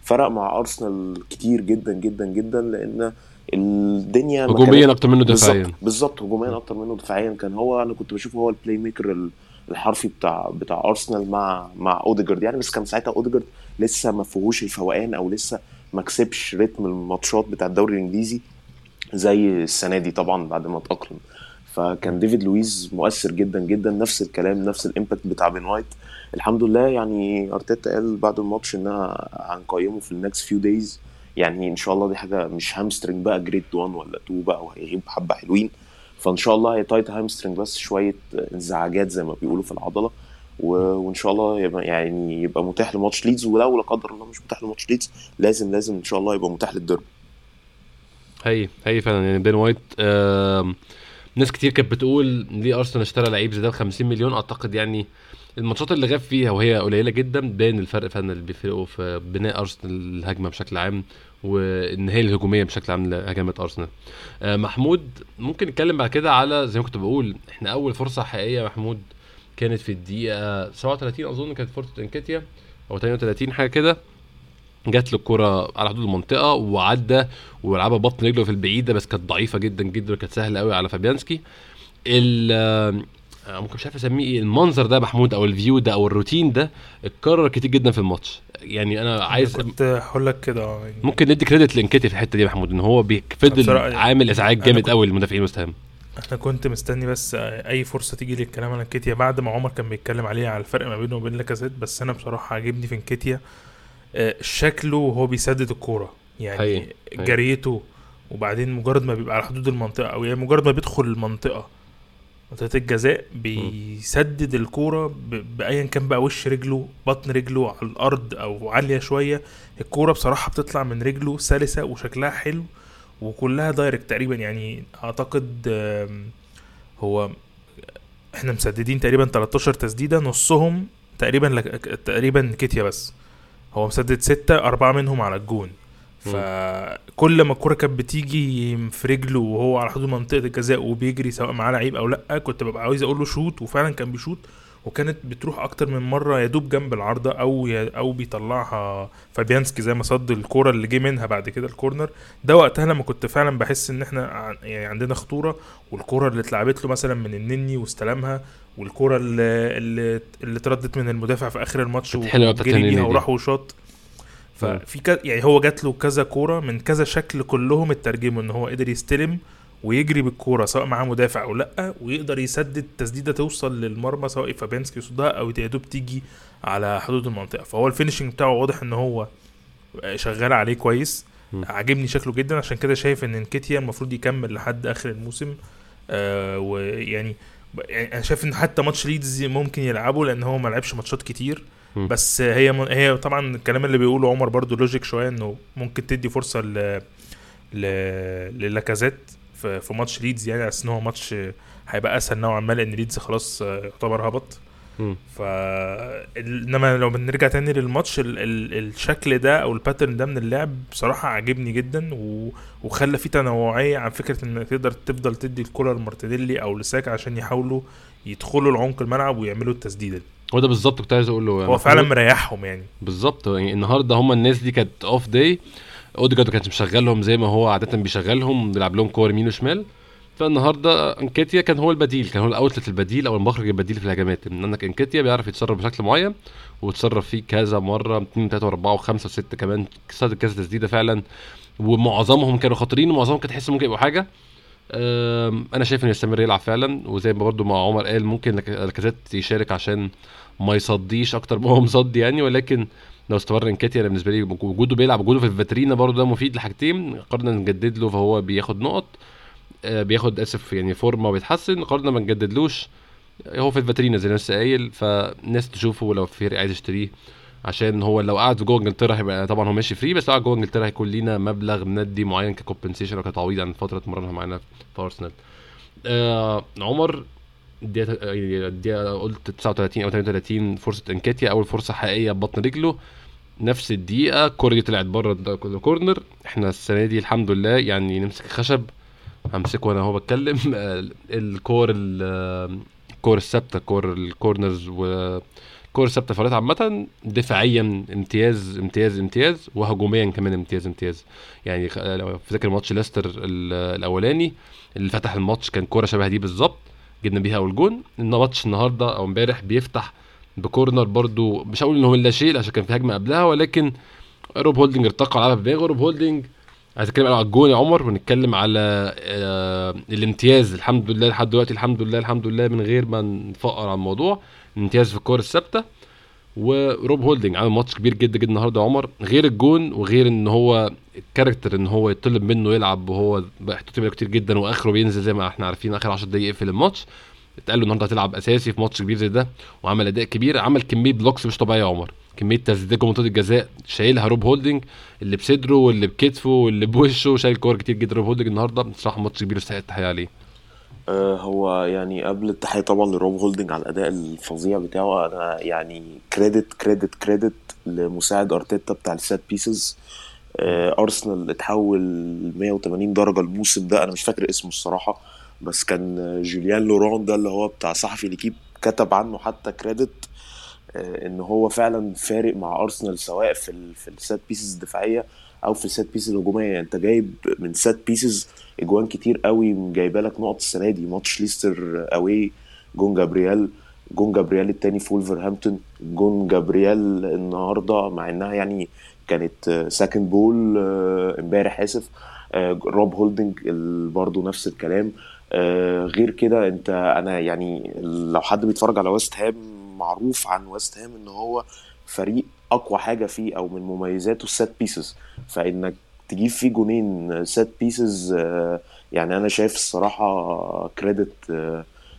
Speaker 2: فرق مع أرسنال كتير جدا جدا جدا لأن الدنيا
Speaker 1: هجوميا أكتر منه دفاعيا.
Speaker 2: بالظبط هجوميا أكتر منه دفاعيا. كان هو أنا كنت بشوفه هو ال play maker ال- الحرفي بتاع بتاع أرسنال مع مع أوديجارد. يعني بس كان ساعتها أوديجارد لسه ما فيهوش الفوقان أو لسه ما كسبش رتم الماتشات بتاع الدوري الإنجليزي. زي السنة دي طبعا بعد ما اتأقلم. فكان ديفيد لويس مؤثر جدا جدا نفس الكلام نفس ال impact بتاع بن وايت. الحمد لله يعني أرتيتا قال بعد الماتش إنها هنقيمه في ال next few days يعني إن شاء الله دي حاجة مش hamstring بقى grade 1 ولا 2 بقى وهيغيب حبة حلوين. فإن شاء الله هي tight hamstring بس شوية انزعاجات زي ما بيقولوا في العضلة. و... وإن شاء الله يبقى يعني يبقى متاح لماتش ليدز. ولو لا قدر الله مش متاح لماتش ليدز لازم لازم إن شاء الله يبقى متاح للديربي.
Speaker 1: هي هي فعلا. يعني بن وايت آم، ناس كتير كانت بتقول ليه أرسنال اشترى لعيب زي ده ب 50 مليون. أعتقد يعني الماتشات اللي غاب فيها وهي قليلة جدا بين الفرق فعلا اللي بيفرقوا في بناء أرسنال الهجمة بشكل عام والنهايه الهجومية بشكل عام لهجمات أرسنال. آه، محمود ممكن نتكلم بعد كده على زي ما كنت بقول إحنا أول فرصة حقيقية محمود كانت في الدقيقة 37 أظن كانت فرصة إنكيتيا أو 38 حاجة كده. جات له الكرة على حدود المنطقة وعدى ولعبها بطن رجله في البعيدة بس كانت ضعيفة جدا جدا وكانت سهلة قوي على فابيانسكي. ال آه، ممكن مش عارف أسميه إيه المنظر ده محمود أو ال view ده أو الروتين ده اتكرر كتير جدا في الماتش. يعني أنا عايز
Speaker 3: كنت هقول لك كده آه يعني
Speaker 1: ممكن ندي كريدت لانكيتي في الحتة دي يا محمود إن هو بيفضل
Speaker 3: بصراحة
Speaker 1: عامل
Speaker 3: إزعاج
Speaker 1: جامد قوي للمدافعين هام.
Speaker 3: أنا كنت مستني بس أي فرصة تيجي لي الكلام عن انكيتيا بعد ما عمر كان بيتكلم عليها على الفرق ما بينه وبين لاكازيت بس أنا بصراحة عاجبني في انكيتيا آه، شكله وهو بيسدد الكورة. يعني
Speaker 1: حقيقي،.
Speaker 3: جريته وبعدين مجرد ما بيبقى على حدود المنطقة أو يعني مجرد ما بيدخل المنطقة منطقة الجزاء بيسدد الكورة أيا كان بقى وش رجله بطن رجله على الأرض أو عالية شوية. الكورة بصراحة بتطلع من رجله سلسة وشكلها حلو وكلها direct تقريبا. يعني أعتقد هو إحنا مسددين تقريبا 13 تسديدة نصهم تقريبا لك تقريبا إنكيتيا بس. هو مسدد ستة أربعة منهم على الجون. فكل ما الكرة كانت بتيجي في رجله وهو على حدود منطقة الجزاء وبيجري سواء معاه لعيب أو لأ كنت ببقى عاوز أقول له shoot وفعلا كان بيشوت. وكانت بتروح أكتر من مرة يا دوب جنب العارضة أو ي- أو بيطلعها فابيانسكي زي ما صد الكرة اللي جه منها بعد كده ال corner. ده وقتها لما كنت فعلا بحس إن إحنا ع- يعني عندنا خطورة والكرة اللي اتلعبت له مثلا من النني واستلمها والكرة اللي اللي, اللي اتردت من المدافع في آخر الماتش وجري بيها. وراح وشاط. ففي كذا يعني هو جات له كذا كورة من كذا شكل كلهم اترجموا إن هو قدر يستلم ويجري بالكورة سواء معاه مدافع أو لأ ويقدر يسدد تسديدة توصل للمرمى سواء فابيانسكي يصدها أو يا دوب تيجي على حدود المنطقة. فهو ال finishing بتاعه واضح إن هو شغال عليه كويس. عاجبني شكله جدا عشان كده شايف إن إنكيتيا المفروض يكمل لحد آخر الموسم. آه ويعني يعني أنا شايف إن حتى ماتش ليدز ممكن يلعبه لأن هو ما لعبش ماتشات كتير.
Speaker 1: م.
Speaker 3: بس هي هي طبعا الكلام اللي بيقوله عمر برضو logic شوية إنه ممكن تدي فرصة ل ل للاكازيت. في في ماتش ليدز يعني على إن هو ماتش هيبقى أسهل نوعا ما لأن ليدز خلاص آه، يعتبر هبط. ف إنما لو بنرجع تاني للماتش ال... ال... الشكل ده أو ال pattern ده من اللعب بصراحة عاجبني جدا و... وخلى فيه تنوعية عن فكرة انك تقدر تفضل تدي الكرة لمارتينيلي أو لساكا عشان يحاولوا يدخلوا لعمق الملعب ويعملوا التسديدة دي.
Speaker 1: هو ده بالظبط كنت عايز أقول له
Speaker 3: هو فعلا مريحهم يعني
Speaker 1: بالظبط يعني النهارده هم الناس دي كانت off day اوديجارد ما كانش مشغلهم زي ما هو عادة بيشغلهم بيلعب لهم كور يمين وشمال. فالنهاردة أنكيتيا كان هو البديل كان هو الأوتلت البديل أو المخرج البديل في الهجمات. إن عندك أنكيتيا بيعرف يتصرف بشكل معين وتصرف فيه كذا مرة 2 3 و4 و5 و6 كمان. كذا تسديدة فعلا. ومعظمهم كانوا خطيرين ومعظمهم كانت تحس ممكن يبقوا حاجة. أنا شايف انه يستمر يلعب فعلا. وزي ما برضو مع عمر قال ممكن لاكازيت يشارك عشان ما يصديش أكتر ما هو مصدي يعني. ولكن لو استمر انكاتيا أنا بالنسبة لي وجوده بيلعب وجوده في الفاترينا برضه ده مفيد لحاجتين. قررنا نجدد له فهو بياخد نقط آه، بياخد آسف يعني فورمة وبيتحسن. قررنا ما نجددلوش هو في الفاترينا زي ما لسه قايل. فالناس تشوفه لو في فريق عايز يشتريه عشان هو لو قعد جوه إنجلترا هيبقى طبعا هو ماشي free بس لو قعد جوه إنجلترا هيكون لينا مبلغ مادي معين ك compensation أو كتعويض عن فترة اتمرنها معانا في أرسنال. آه عمر الدقيقة الدقيقة قلت 39 أو 38 فرصة إنكيتيا أول فرصة حقيقية ببطن رجله. نفس الدقيقة الكوره دي طلعت بره ال corner إحنا السنة دي الحمد لله يعني نمسك خشب همسكه وأنا هو بتكلم. آه، الكور ال- الكور الثابتة كور ال corners والكور الثابتة فرقت عامة. دفاعيا امتياز امتياز امتياز وهجوميا كمان امتياز امتياز. يعني لو فاكر ماتش ليستر ال- الأولاني اللي فتح الماتش كان كورة شبه دي بالظبط. جبنا بيها اول جون ان ماتش النهارده أو امبارح بيفتح ب corner برضو مش هقول إن هو لا شيء عشان كان في هجمة قبلها ولكن روب هولدنج ارتقى لعبها بدماغه روب هولدنج عايز اتكلم على الجون يا عمر ونتكلم على آه الامتياز. الحمد لله لحد دلوقتي الحمد لله الحمد لله من غير ما نفقر على الموضوع. امتياز في الكور الثابتة. وروب هولدنج عامل ماتش كبير جدا جدا النهارده يا عمر. غير الجون وغير إن هو ال character إن هو يطلب منه يلعب وهو احتياطي بقاله كتير جدا وآخره بينزل زي ما إحنا عارفين آخر 10 دقايق يقفل الماتش. اتقال له النهارده هتلعب أساسي في ماتش كبير زي ده وعمل أداء كبير عمل كمية blocks مش طبيعية يا عمر. كمية تسديدات منطقة الجزاء شايلها روب هولدنج اللي بصدره واللي بكتفه واللي بوشه شايل كور كتير جدا روب هولدنج النهارده. بصراحة ماتش كبير يستحق التحية عليه.
Speaker 2: آه، هو يعني قبل التحية طبعا لروب هولدنج على الأداء الفظيع بتاعه أنا يعني credit credit credit لمساعد أرتيتا بتاع ال set pieces آه، أرسنال اتحول 180 درجة الموسم ده. أنا مش فاكر اسمه الصراحة بس كان جوليان لوران ده اللي هو بتاع صحفي ليكيب كتب عنه حتى credit آه، إن هو فعلا فارق مع أرسنال سواء في في ال set pieces الدفاعية أو في ال set pieces الهجومية. يعني أنت جايب من set pieces أجوان كتير قوي جايبة لك نقط السنة دي. ماتش ليستر away جون جابرييل جون جابرييل التاني في وولفرهامبتون جون جابرييل النهارده مع إنها يعني كانت second ball امبارح آسف. آه، روب هولدنج برضه نفس الكلام. آه، غير كده انت أنا يعني لو حد بيتفرج على ويست هام معروف عن ويست هام ان هو فريق أقوى حاجة فيه أو من مميزاته ال set pieces فإنك تجيب فيه جونين set pieces يعني أنا شايف الصراحة credit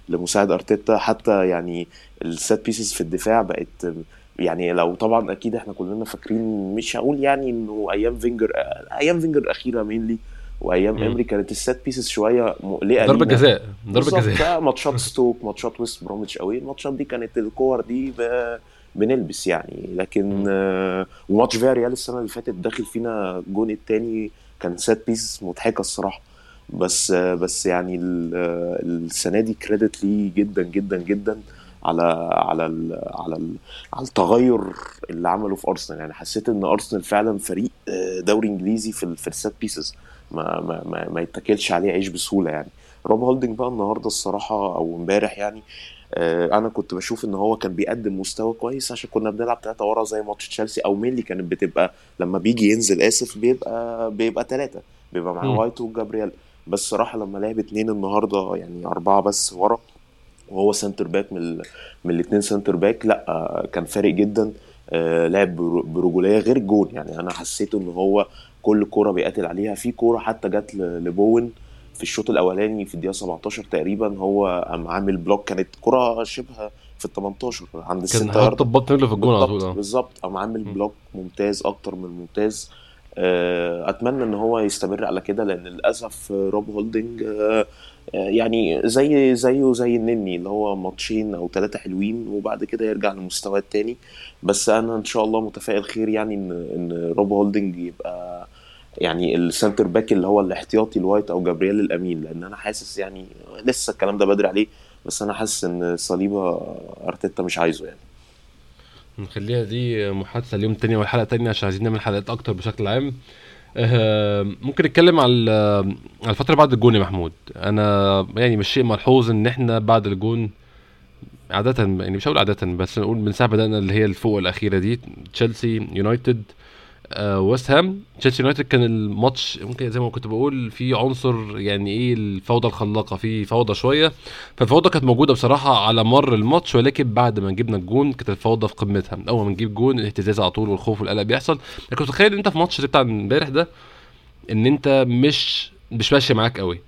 Speaker 2: لمساعد أرتيتا. حتى يعني ال set pieces في الدفاع بقت يعني لو طبعا أكيد إحنا كلنا فاكرين مش هقول يعني إنه أيام فينجر أيام فينجر الاخيره mainly
Speaker 1: وأيام.
Speaker 2: إمري كانت ال set pieces شوية
Speaker 1: مقلقة
Speaker 2: ضربة.
Speaker 1: جزاء
Speaker 2: ضربة
Speaker 1: جزاء
Speaker 2: ماتشات ستوك ماتشات ويست بروميتش قوي الماتشات دي كانت الكور دي. بنلبس يعني لكن آه، وماتش فيا ريال السنة اللي فاتت داخل فينا الجون التاني كان set piece مضحكة الصراحة بس آه، بس يعني آه، السنة دي credit ليه جدا جدا جدا على على ال على ال على التغير اللي عمله في أرسنال. يعني حسيت إن أرسنال فعلا فريق آه، دوري إنجليزي في في ال set pieces ما ما ما, ما يتاكلش عليه عيش بسهولة يعني. روب هولدنج بقى النهارده الصراحة أو امبارح يعني آه، أنا كنت بشوف إن هو كان بيقدم مستوى كويس عشان كنا بنلعب ثلاثة ورا زي ماتش تشيلسي أو mainly كانت بتبقى لما بيجي ينزل آسف بيبقى بيبقى ثلاثة بيبقى معاه
Speaker 1: مم.
Speaker 2: وايت وجابرييل. بس صراحة لما لعب اتنين النهارده يعني أربعة بس ورا وهو centre back من. من الاثنين centre back لا آه، كان فارق جدا آه، لعب بر- برجولية غير الجون يعني أنا حسيت إن هو كل كورة بيقاتل عليها. في كورة حتى جت لبوين في الشوط الأولاني في الدقيقة 17 تقريبا هو قام عامل block كانت كره شبه في ال 18 عند
Speaker 1: كان
Speaker 2: الستة
Speaker 1: حط ببطن رجله في الجون على طول
Speaker 2: بالظبط بالظبط. قام عامل. block ممتاز أكتر من ممتاز. آه، أتمنى إن هو يستمر على كده لأن للأسف آه، روب هولدنج آه، آه، يعني زي زيه زي النني اللي هو ماتشين أو ثلاثة حلوين وبعد كده يرجع لمستواه التاني. بس أنا إن شاء الله متفائل خير يعني إن إن روب هولدنج يبقى يعني ال centre back اللي هو الاحتياطي لوايت أو جابرييل الأمين. لأن أنا حاسس يعني لسه الكلام ده بدري عليه بس أنا حاسس إن صليبة أرتيتا مش عايزه يعني.
Speaker 1: نخليها دي محادثة ليوم تاني أو حلقة تانية عشان عايزين نعمل حلقات أكتر بشكل عام. ممكن نتكلم على على الفترة بعد الجون يا محمود. أنا يعني مش شيء ملحوظ إن إحنا بعد الجون عادة يعني مش هقول عادة بس نقول من ساعة بدأنا اللي هي الفوقة الأخيرة دي تشيلسي يونايتد آه ويست هام تشيلسي يونايتد كان الماتش ممكن زي ما كنت بقول في عنصر يعني إيه الفوضى الخلاقة في فوضى شوية. فالفوضى كانت موجودة بصراحة على مر الماتش ولكن بعد ما جبنا الجون كانت الفوضى في قمتها. أول ما نجيب جون الاهتزاز على طول والخوف والقلق بيحصل. لكن ان أنت في ماتش بتاع امبارح ده إن أنت مش مش ماشي معاك قوي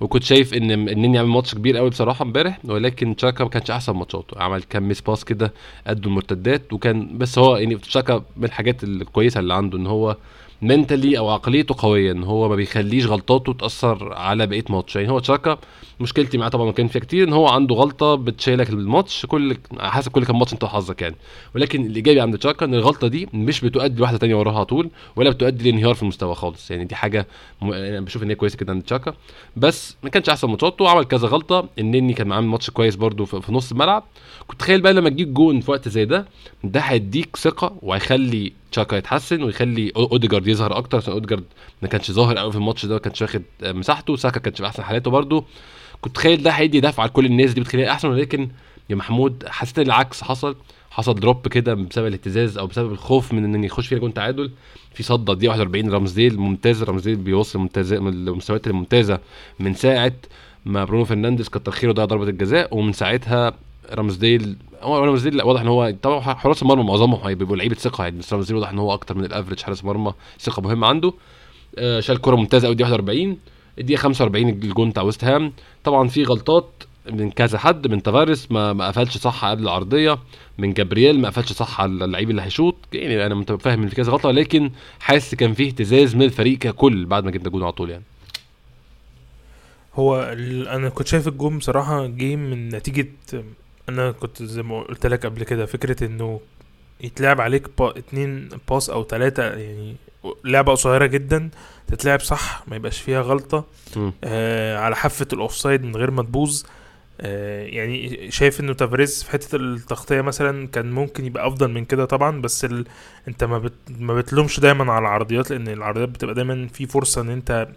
Speaker 1: وكنت شايف إن النني عامل ماتش كبير قوي بصراحة امبارح ولكن تشاكا ما كانش أحسن ماتشاته. عمل كام mispass كده قد المرتدات وكان بس هو يعني تشاكا من الحاجات الكويسة اللي عنده إن هو mentally أو عقليته قوية إن هو ما بيخليش غلطاته تأثر على بقية ماتش. يعني هو تشاكا مشكلتي معاه طبعا كان فيها كتير إن هو عنده غلطة بتشيلك الماتش كل حسب كل كام ماتش أنت حظك يعني. ولكن الإيجابي عند تشاكا إن الغلطة دي مش بتؤدي لواحدة تانية وراها على طول ولا بتؤدي لانهيار في المستوى خالص. يعني دي حاجة م... أنا بشوف إن هي كويسة جدا عند تشاكا. بس ما كانش أحسن ماتشاته وعمل كذا غلطة. النني كان عامل ماتش كويس برده في نص الملعب. كنت تخيل بقى لما تجيب جون في وقت زي ده ده هيديك ثقة وهيخلي تشاكا يتحسن ويخلي أوديجارد يظهر أكتر عشان أوديجارد ما كانش ظاهر قوي في الماتش ده ما كانش واخد مساحته. ساكا كانش في أحسن حالاته برده كنت تخيل ده هيدي دفعه لكل الناس دي بتخليها أحسن ولكن يا محمود حسيت العكس حصل. حصل drop كده بسبب الاهتزاز أو بسبب الخوف من إن يخش فيها جون تعادل. في صدة دي 41 رمزديل ممتاز رمزديل بيوصل ممتاز المستويات الممتازة من ساعة ما برونو فرنانديز كتر خيره ضيع ضربة الجزاء ومن ساعتها رمزديل هو رمزديل واضح إن هو طبعا حراس المرمى معظمهم بيبقوا لعيبة ثقة يعني بس رمزديل واضح إن هو أكتر من ال average حارس مرمى ثقة مهمة عنده. آه شال كرة ممتازة قوي دي 41 الدقيقة 45 الجون بتاع ويست هام. طبعا في غلطات من كذا حد من تافاريس ما ما قفلش صح قبل العرضية. من جابرييل ما قفلش صح على اللعيب اللي هيشوط. يعني أنا متفاهم إن في كذا غلطة ولكن حاسس كان فيه اهتزاز من الفريق ككل بعد ما جبنا جون على طول يعني.
Speaker 3: هو أنا كنت شايف الجون بصراحة جه من نتيجة أنا كنت زي ما قلت لك قبل كده فكرة إنه يتلعب عليك با اتنين pass أو ثلاثة يعني لعبة قصيرة جدا تتلعب صح ما يبقاش فيها غلطة. آه على حافة ال offside من غير ما تبوظ. آه يعني شايف إنه تافاريس في حتة التغطية مثلا كان ممكن يبقى أفضل من كده طبعا بس ال... أنت ما, بت... ما بتلومش دايما على العرضيات لأن العرضيات بتبقى دايما في فرصة إن أنت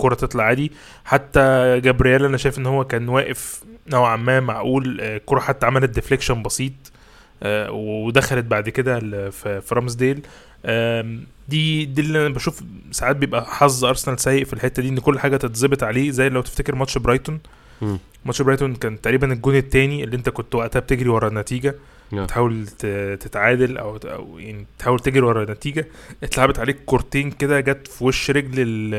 Speaker 3: الكرة تطلع عادي. حتى جابرييل أنا شايف إن هو كان واقف نوعا ما معقول الكرة حتى عملت deflection بسيط آه ودخلت بعد كده في رامسديل دي دي اللي أنا بشوف ساعات بيبقى حظ أرسنال سيء في الحتة دي إن كل حاجة تتظبط عليه. زي لو تفتكر ماتش برايتون. ماتش برايتون كان تقريبا الجون الثاني اللي أنت كنت وقتها بتجري ورا النتيجة. تحاول تتعادل أو أو يعني تحاول تجري ورا النتيجة. اتلعبت عليك كورتين كده جت في وش رجل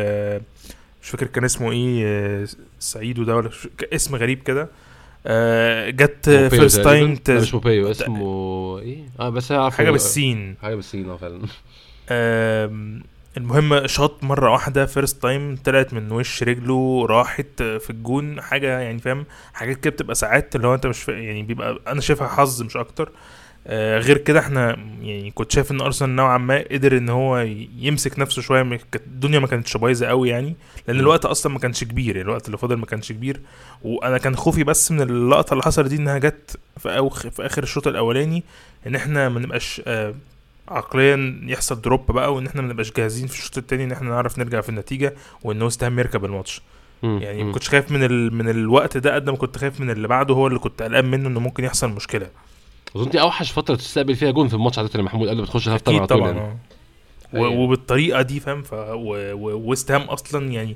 Speaker 3: مش فاكر كان اسمه إيه سعيدو ده ولا اسم غريب كده. آه جت first time
Speaker 1: مش مويبو اسمه إيه؟ آه بس
Speaker 3: حاجة بالسين.
Speaker 1: حاجة بالسين آه فعلا.
Speaker 3: المهم شاط مرة واحدة first time طلعت من وش رجله راحت في الجون حاجة يعني فاهم حاجات كده بتبقى ساعات اللي هو انت مش يعني بيبقى أنا شايفها حظ مش أكتر. آه غير كده إحنا يعني كنت شايف إن أرسنال نوعا ما قدر إن هو يمسك نفسه شوية الدنيا ما كانتش بايظة قوي يعني لأن الوقت أصلا ما كانش كبير يعني الوقت اللي فاضل ما كانش كبير. وأنا كان خوفي بس من اللقطة اللي حصلت دي إنها جت في أو في آخر الشوط الأولاني إن إحنا ما نبقاش آه عقليا يحصل drop بقى وإن إحنا ما نبقاش جاهزين في الشوط التاني إن إحنا نعرف نرجع في النتيجة وإن وست هام يركب الماتش. يعني ما كنتش خايف من ال... من الوقت ده قد ما كنت خايف من اللي بعده هو اللي كنت قلقان منه إنه ممكن يحصل مشكلة.
Speaker 1: أظن دي أوحش فترة تستقبل فيها جون في الماتش عاده محمود قال بتخش
Speaker 3: half time طبعا يعني. وبالطريقة دي فاهم ف وويست هام أصلا يعني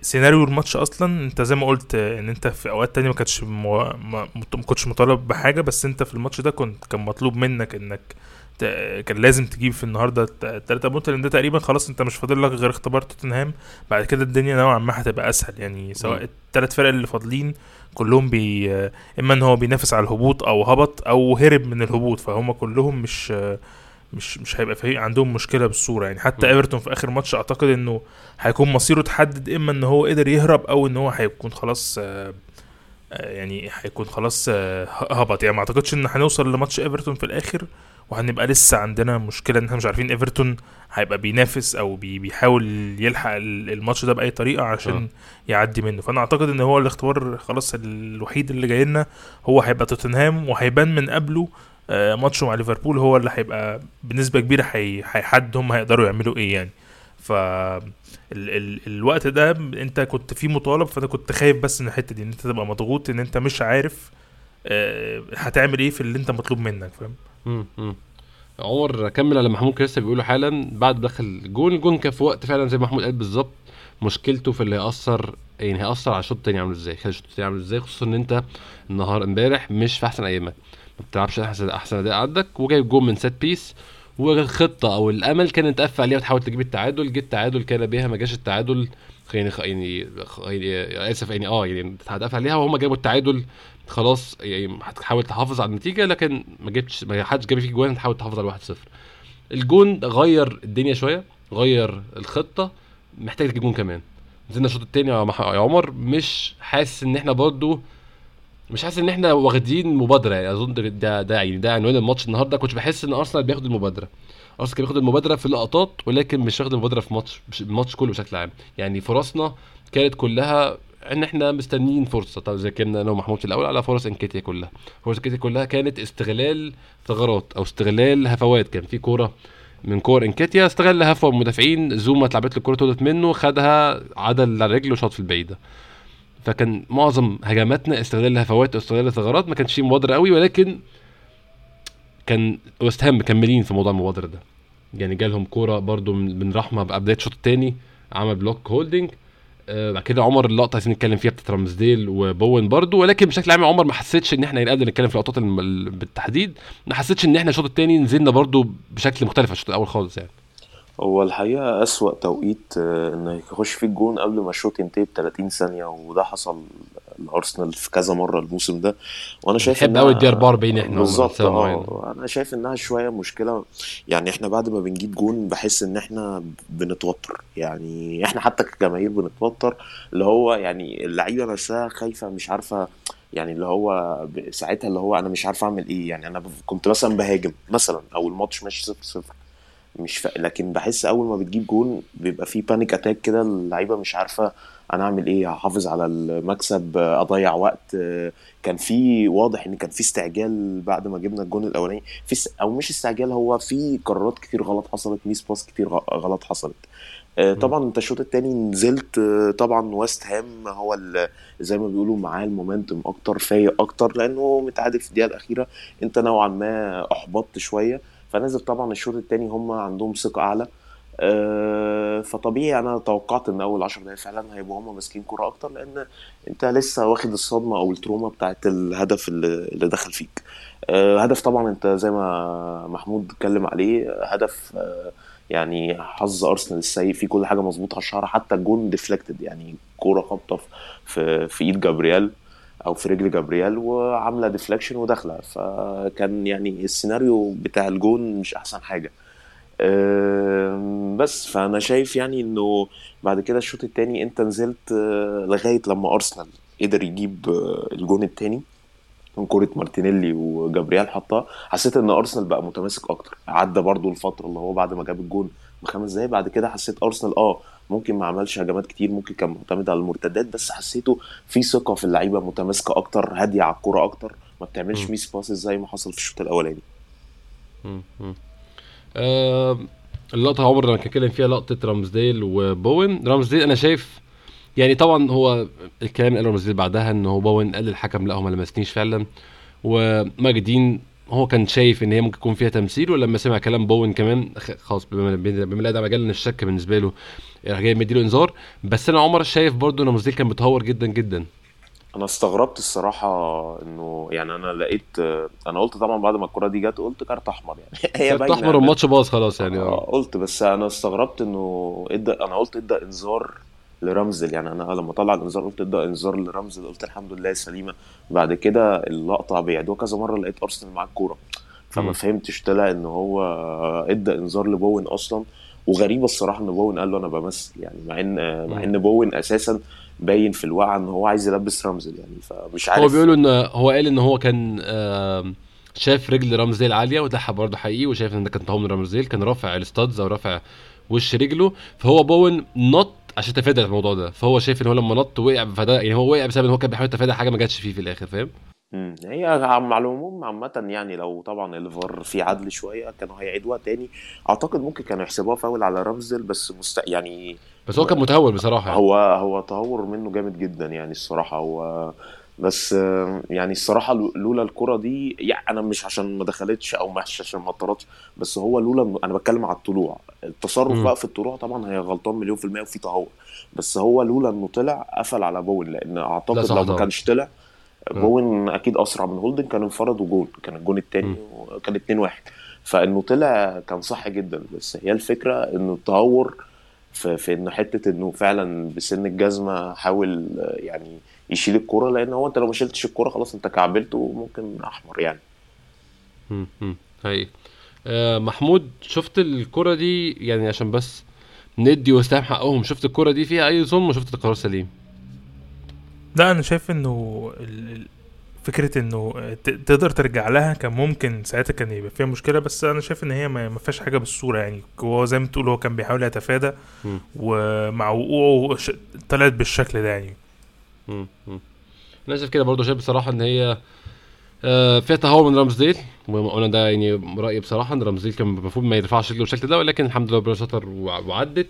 Speaker 3: سيناريو الماتش أصلا أنت زي ما قلت إن أنت في أوقات تانية ما كانتش. ما... كنتش مطالب بحاجة بس أنت في الماتش ده كنت كان مطلوب منك إنك. كان لازم تجيب في النهارده الثلاثه point لأن ده تقريبا خلاص أنت مش فاضل لك غير اختبار توتنهام. بعد كده الدنيا نوعا ما هتبقى أسهل. يعني سواء الثلاث فرق اللي فاضلين كلهم بي إما إن هو بينافس على الهبوط أو هبط أو هرب من الهبوط فهم كلهم مش مش مش هيبقى في عندهم مشكلة بالصورة. يعني حتى إيفرتون في آخر ماتش أعتقد إنه هيكون مصيره تحدد إما إن هو قدر يهرب أو إن هو هيكون خلاص يعني هيكون خلاص هبط. يعني ما أعتقدش إن هنوصل لماتش إيفرتون في الآخر وهنبقى لسه عندنا مشكلة إن إحنا مش عارفين إيفرتون هيبقى بينافس أو بي بيحاول يلحق الماتش ده بأي طريقة عشان أه. يعدي منه. فأنا أعتقد إن هو الاختبار خلاص الوحيد اللي جاي لنا هو هيبقى توتنهام وهيبان من قبله آه ماتشه مع ليفربول هو اللي هيبقى بنسبة كبيرة هيحدد هم هيقدروا يعملوا إيه يعني. ف ال ال الوقت ده أنت كنت فيه مطالب فأنا كنت خايف بس من الحتة دي إن أنت تبقى مضغوط إن أنت مش عارف آه هتعمل إيه في اللي أنت مطلوب منك فاهم؟
Speaker 1: عمر كمل على محمود لسه بيقولوا حالا بعد دخل الجون الجون كان في وقت فعلا زي ما محمود قال بالظبط مشكلته في اللي هيأثر يعني هيأثر على الشوط التاني عامل إزاي خلي الشوط التاني عامل إزاي خصوصا إن أنت النهار إمبارح مش في أحسن أيامك. ما بتلعبش أحسن أحسن أداء عندك وجايب جون من set piece والخطه أو الأمل كان تقفل عليها وتحاول تجيب التعادل جه التعادل كان بيها ما جاش التعادل يعني خ- يعني يعني آسف يعني آه يعني هتقفل عليها وهم جابوا التعادل خلاص يعني هتحاول تحافظ على النتيجة لكن ما جبتش ما حدش جاب فيك جوان تحاول تحافظ على 1-0 الجون غير الدنيا شوية غير الخطة محتاج تجيب جون كمان. نزلنا الشوط الثاني يا عمر مش حاسس إن إحنا برضو مش حاسس إن إحنا واخدين مبادرة. يعني أظن ده ده, يعني ده عنوان الماتش النهارده. كنت بحس إن أرسنال بياخد المبادرة. أرسنال كان بياخد المبادرة في اللقطات ولكن مش واخد المبادرة في ماتش الماتش كله بشكل عام. يعني فرصنا كانت كلها إن إحنا مستنيين فرصة. طب زي كنا أنا ومحمود في الأول على فرص انكيتيا كلها. فرص انكيتيا كلها كانت استغلال ثغرات أو استغلال هفوات. كان في كورة من كور إنكيتيا استغل هفوه المدافعين. زوما اتلعبت له الكورة طولت منه خدها عدل على رجله وشاط في البعيدة. فكان معظم هجماتنا استغلال الهفوات واستغلال الثغرات ما كانش فيه مبادرة قوي ولكن كان وست هام مكملين في موضوع المبادرة ده. يعني جالهم كورة برضو بن رحمة بقى بدايه الشوط الثاني عمل block هولدنج بعد كده عمر اللقطة عايزين نتكلم فيها بتاعت رامزديل وبوين برضو ولكن بشكل عام عمر ما حسيتش إن إحنا قبل نتكلم في اللقطات بالتحديد ما حسيتش إن إحنا الشوط الثاني نزلنا برضو بشكل مختلف عن الشوط الأول خالص يعني.
Speaker 2: هو الحقيقة أسوأ توقيت آه، إن يخش فيك جون قبل ما الشوط ينتهي ب 30 ثانية وده حصل لأرسنال في كذا مرة الموسم ده. وأنا شايف
Speaker 1: بنحب
Speaker 2: إنها-
Speaker 1: قوي الدقيقه 44 إحنا
Speaker 2: بالظبط. آه أنا شايف إنها شوية مشكلة. يعني إحنا بعد ما بنجيب جون بحس إن إحنا بنتوتر. يعني إحنا حتى كجماهير بنتوتر. اللي هو يعني اللعيبة نفسها خايفة مش عارفة يعني اللي هو ساعتها اللي هو أنا مش عارف أعمل إيه. يعني أنا كنت مثلا بهاجم مثلا أو الماتش ماشي 0 0 مش ف... لكن بحس أول ما بتجيب جون بيبقى في panic attack كده اللعيبة مش عارفة أنا أعمل إيه هحافظ على المكسب أضيع وقت. كان في واضح إن كان في استعجال بعد ما جبنا الجون الأولاني. في است... أو مش استعجال هو في قرارات كتير غلط حصلت miss pass كتير غلط حصلت. آه، طبعا أنت الشوط التاني نزلت آه، طبعا ويست هام هو زي ما بيقولوا معاه ال momentum أكتر فايق أكتر لأنه متعادل في الدقيقة الأخيرة. أنت نوعا ما أحبطت شوية. فنزل طبعا الشوط التاني هم عندهم ثقة أعلى. آه، فطبيعي أنا توقعت إن أول 10 دقايق فعلا هيبقوا هم ماسكين كورة أكتر لأن أنت لسه واخد الصدمة أو ال trauma بتاعت الهدف اللي دخل فيك. آه، هدف طبعا أنت زي ما محمود اتكلم عليه هدف آه، يعني حظ أرسنال السيء في كل حاجة مظبوطة على الشعر حتى الجون deflected يعني كورة خابطه في في إيد جابرييل. أو في رجل جابرييل وعاملة deflection وداخلة. فكان يعني السيناريو بتاع الجون مش أحسن حاجة. بس فأنا شايف يعني إنه بعد كده الشوط التاني أنت نزلت آه، لغاية لما أرسنال قدر يجيب آه، الجون التاني من كرة مارتينيلي وجابرييل حطها. حسيت إن أرسنال بقى متماسك أكتر. عدى برضو الفترة اللي هو بعد ما جاب الجون بخمس دقايق بعد كده حسيت أرسنال آه ممكن ما عملش هجمات كتير ممكن كان معتمد على المرتدات بس حسيته في ثقة في اللعيبة متماسكة أكتر هادية على الكورة أكتر ما بتعملش. miss passes زي ما حصل في الشوط
Speaker 1: الأولاني. آه اللقطة عمر اللي بنتكلم فيها لقطة رامزديل وبوين رامزديل أنا شايف يعني طبعا هو الكلام اللي قاله رامزديل بعدها إن هو بوين قال للحكم لا هو ما لمسنيش فعلا وماجدين هو كان شايف إن هي ممكن يكون فيها تمثيل ولما سمع كلام بوين كمان خلاص بما لا داعي مجال للشك بالنسبة له راح جاي مديله إنذار. بس أنا عمر شايف برضو إن رامزديل كان متهور جدا جدا.
Speaker 2: أنا استغربت الصراحة إنه يعني أنا لقيت أنا قلت طبعا بعد ما الكرة دي جت قلت كارت أحمر يعني. هي
Speaker 1: كارت أحمر والماتش باظ خلاص يعني
Speaker 2: آه،
Speaker 1: آه
Speaker 2: قلت بس أنا استغربت إنه إدى أنا قلت إدى إنذار لرامزديل يعني أنا لما طلع الإنذار قلت ادى إنذار لرامزديل قلت الحمد لله سليمة. بعد كده اللقطة بيعيدوها كذا مرة لقيت أرسنال معاه الكورة. فما. فهمتش طلع إن هو ادى إنذار لبوين أصلا. وغريبة الصراحة إن بوين قال له أنا بمثل يعني مع إن مع. إن بوين أساسا باين في الوقعه إن هو عايز يلبس رامزديل يعني فمش عارف.
Speaker 1: هو بيقولوا إن هو قال إن هو كان شاف رجل رامزديل عالية وده برضه حقيقي وشايف إن ده كان من رامزديل كان رافع الستادز أو رافع وش رجله. فهو بوين نط عشان يتفادى الموضوع ده فهو شايف إن هو لما نط وقع فده يعني هو وقع بسبب إن هو كان بيحاول يتفادى حاجة ما جاتش فيه في الآخر فاهم.
Speaker 2: هي على العموم عامة يعني لو طبعا الفار في عدل شوية كانوا هيعيدوها تاني أعتقد ممكن كانوا يحسبوها فاول على رمزل بس مست... يعني
Speaker 1: بس هو كان متهور بصراحة يعني.
Speaker 2: هو هو تهور منه جامد جدا يعني الصراحة هو بس آه، يعني الصراحة لو- لولا الكرة دي يعني أنا مش عشان ما دخلتش أو مش عشان ما اتطردش بس هو لولا أنا بتكلم على الطلوع التصرف. بقى في الطلوع طبعا هي غلطان مليون في المية وفي تهور بس هو لولا إنه طلع قفل على بوين لأن
Speaker 1: لا
Speaker 2: أعتقد
Speaker 1: صح
Speaker 2: لو ما. كانش طلع بوين أكيد أسرع من هولدينج كان انفرد وجون كان الجون التاني
Speaker 1: مم.
Speaker 2: وكان 2 1 فإنه طلع كان صح جدا بس هي الفكرة إنه التهور في, في إنه حتة إنه فعلا بسن الجزمة حاول آه، يعني يشيل الكورة لأن هو أنت لو ما شلتش الكورة خلاص أنت كعبلته وممكن أحمر يعني
Speaker 1: مم. مم. هاي آه محمود شفت الكرة دي يعني عشان بس ندي وسام حقهم شفت الكرة دي فيها أي ظلم وشفت القرار سليم
Speaker 3: لا أنا شايف إنه فكرة إنه ت- تقدر ترجع لها كان ممكن ساعتها كان يبقى فيها مشكلة بس أنا شايف إن هي ما ما فيهاش حاجة بالصورة يعني هو زي ما تقول هو كان بيحاول يتفادى. ومع وقوعه طلعت بالشكل ده يعني.
Speaker 1: أنا شايف كده برضه شايف بصراحة إن هي آه فيها تهور من رامزديل وأنا ده يعني رأيي بصراحة إن رامزديل كان المفروض ما يرفعش رجله بالشكل ده ولكن الحمد لله ربنا وع- وعدت.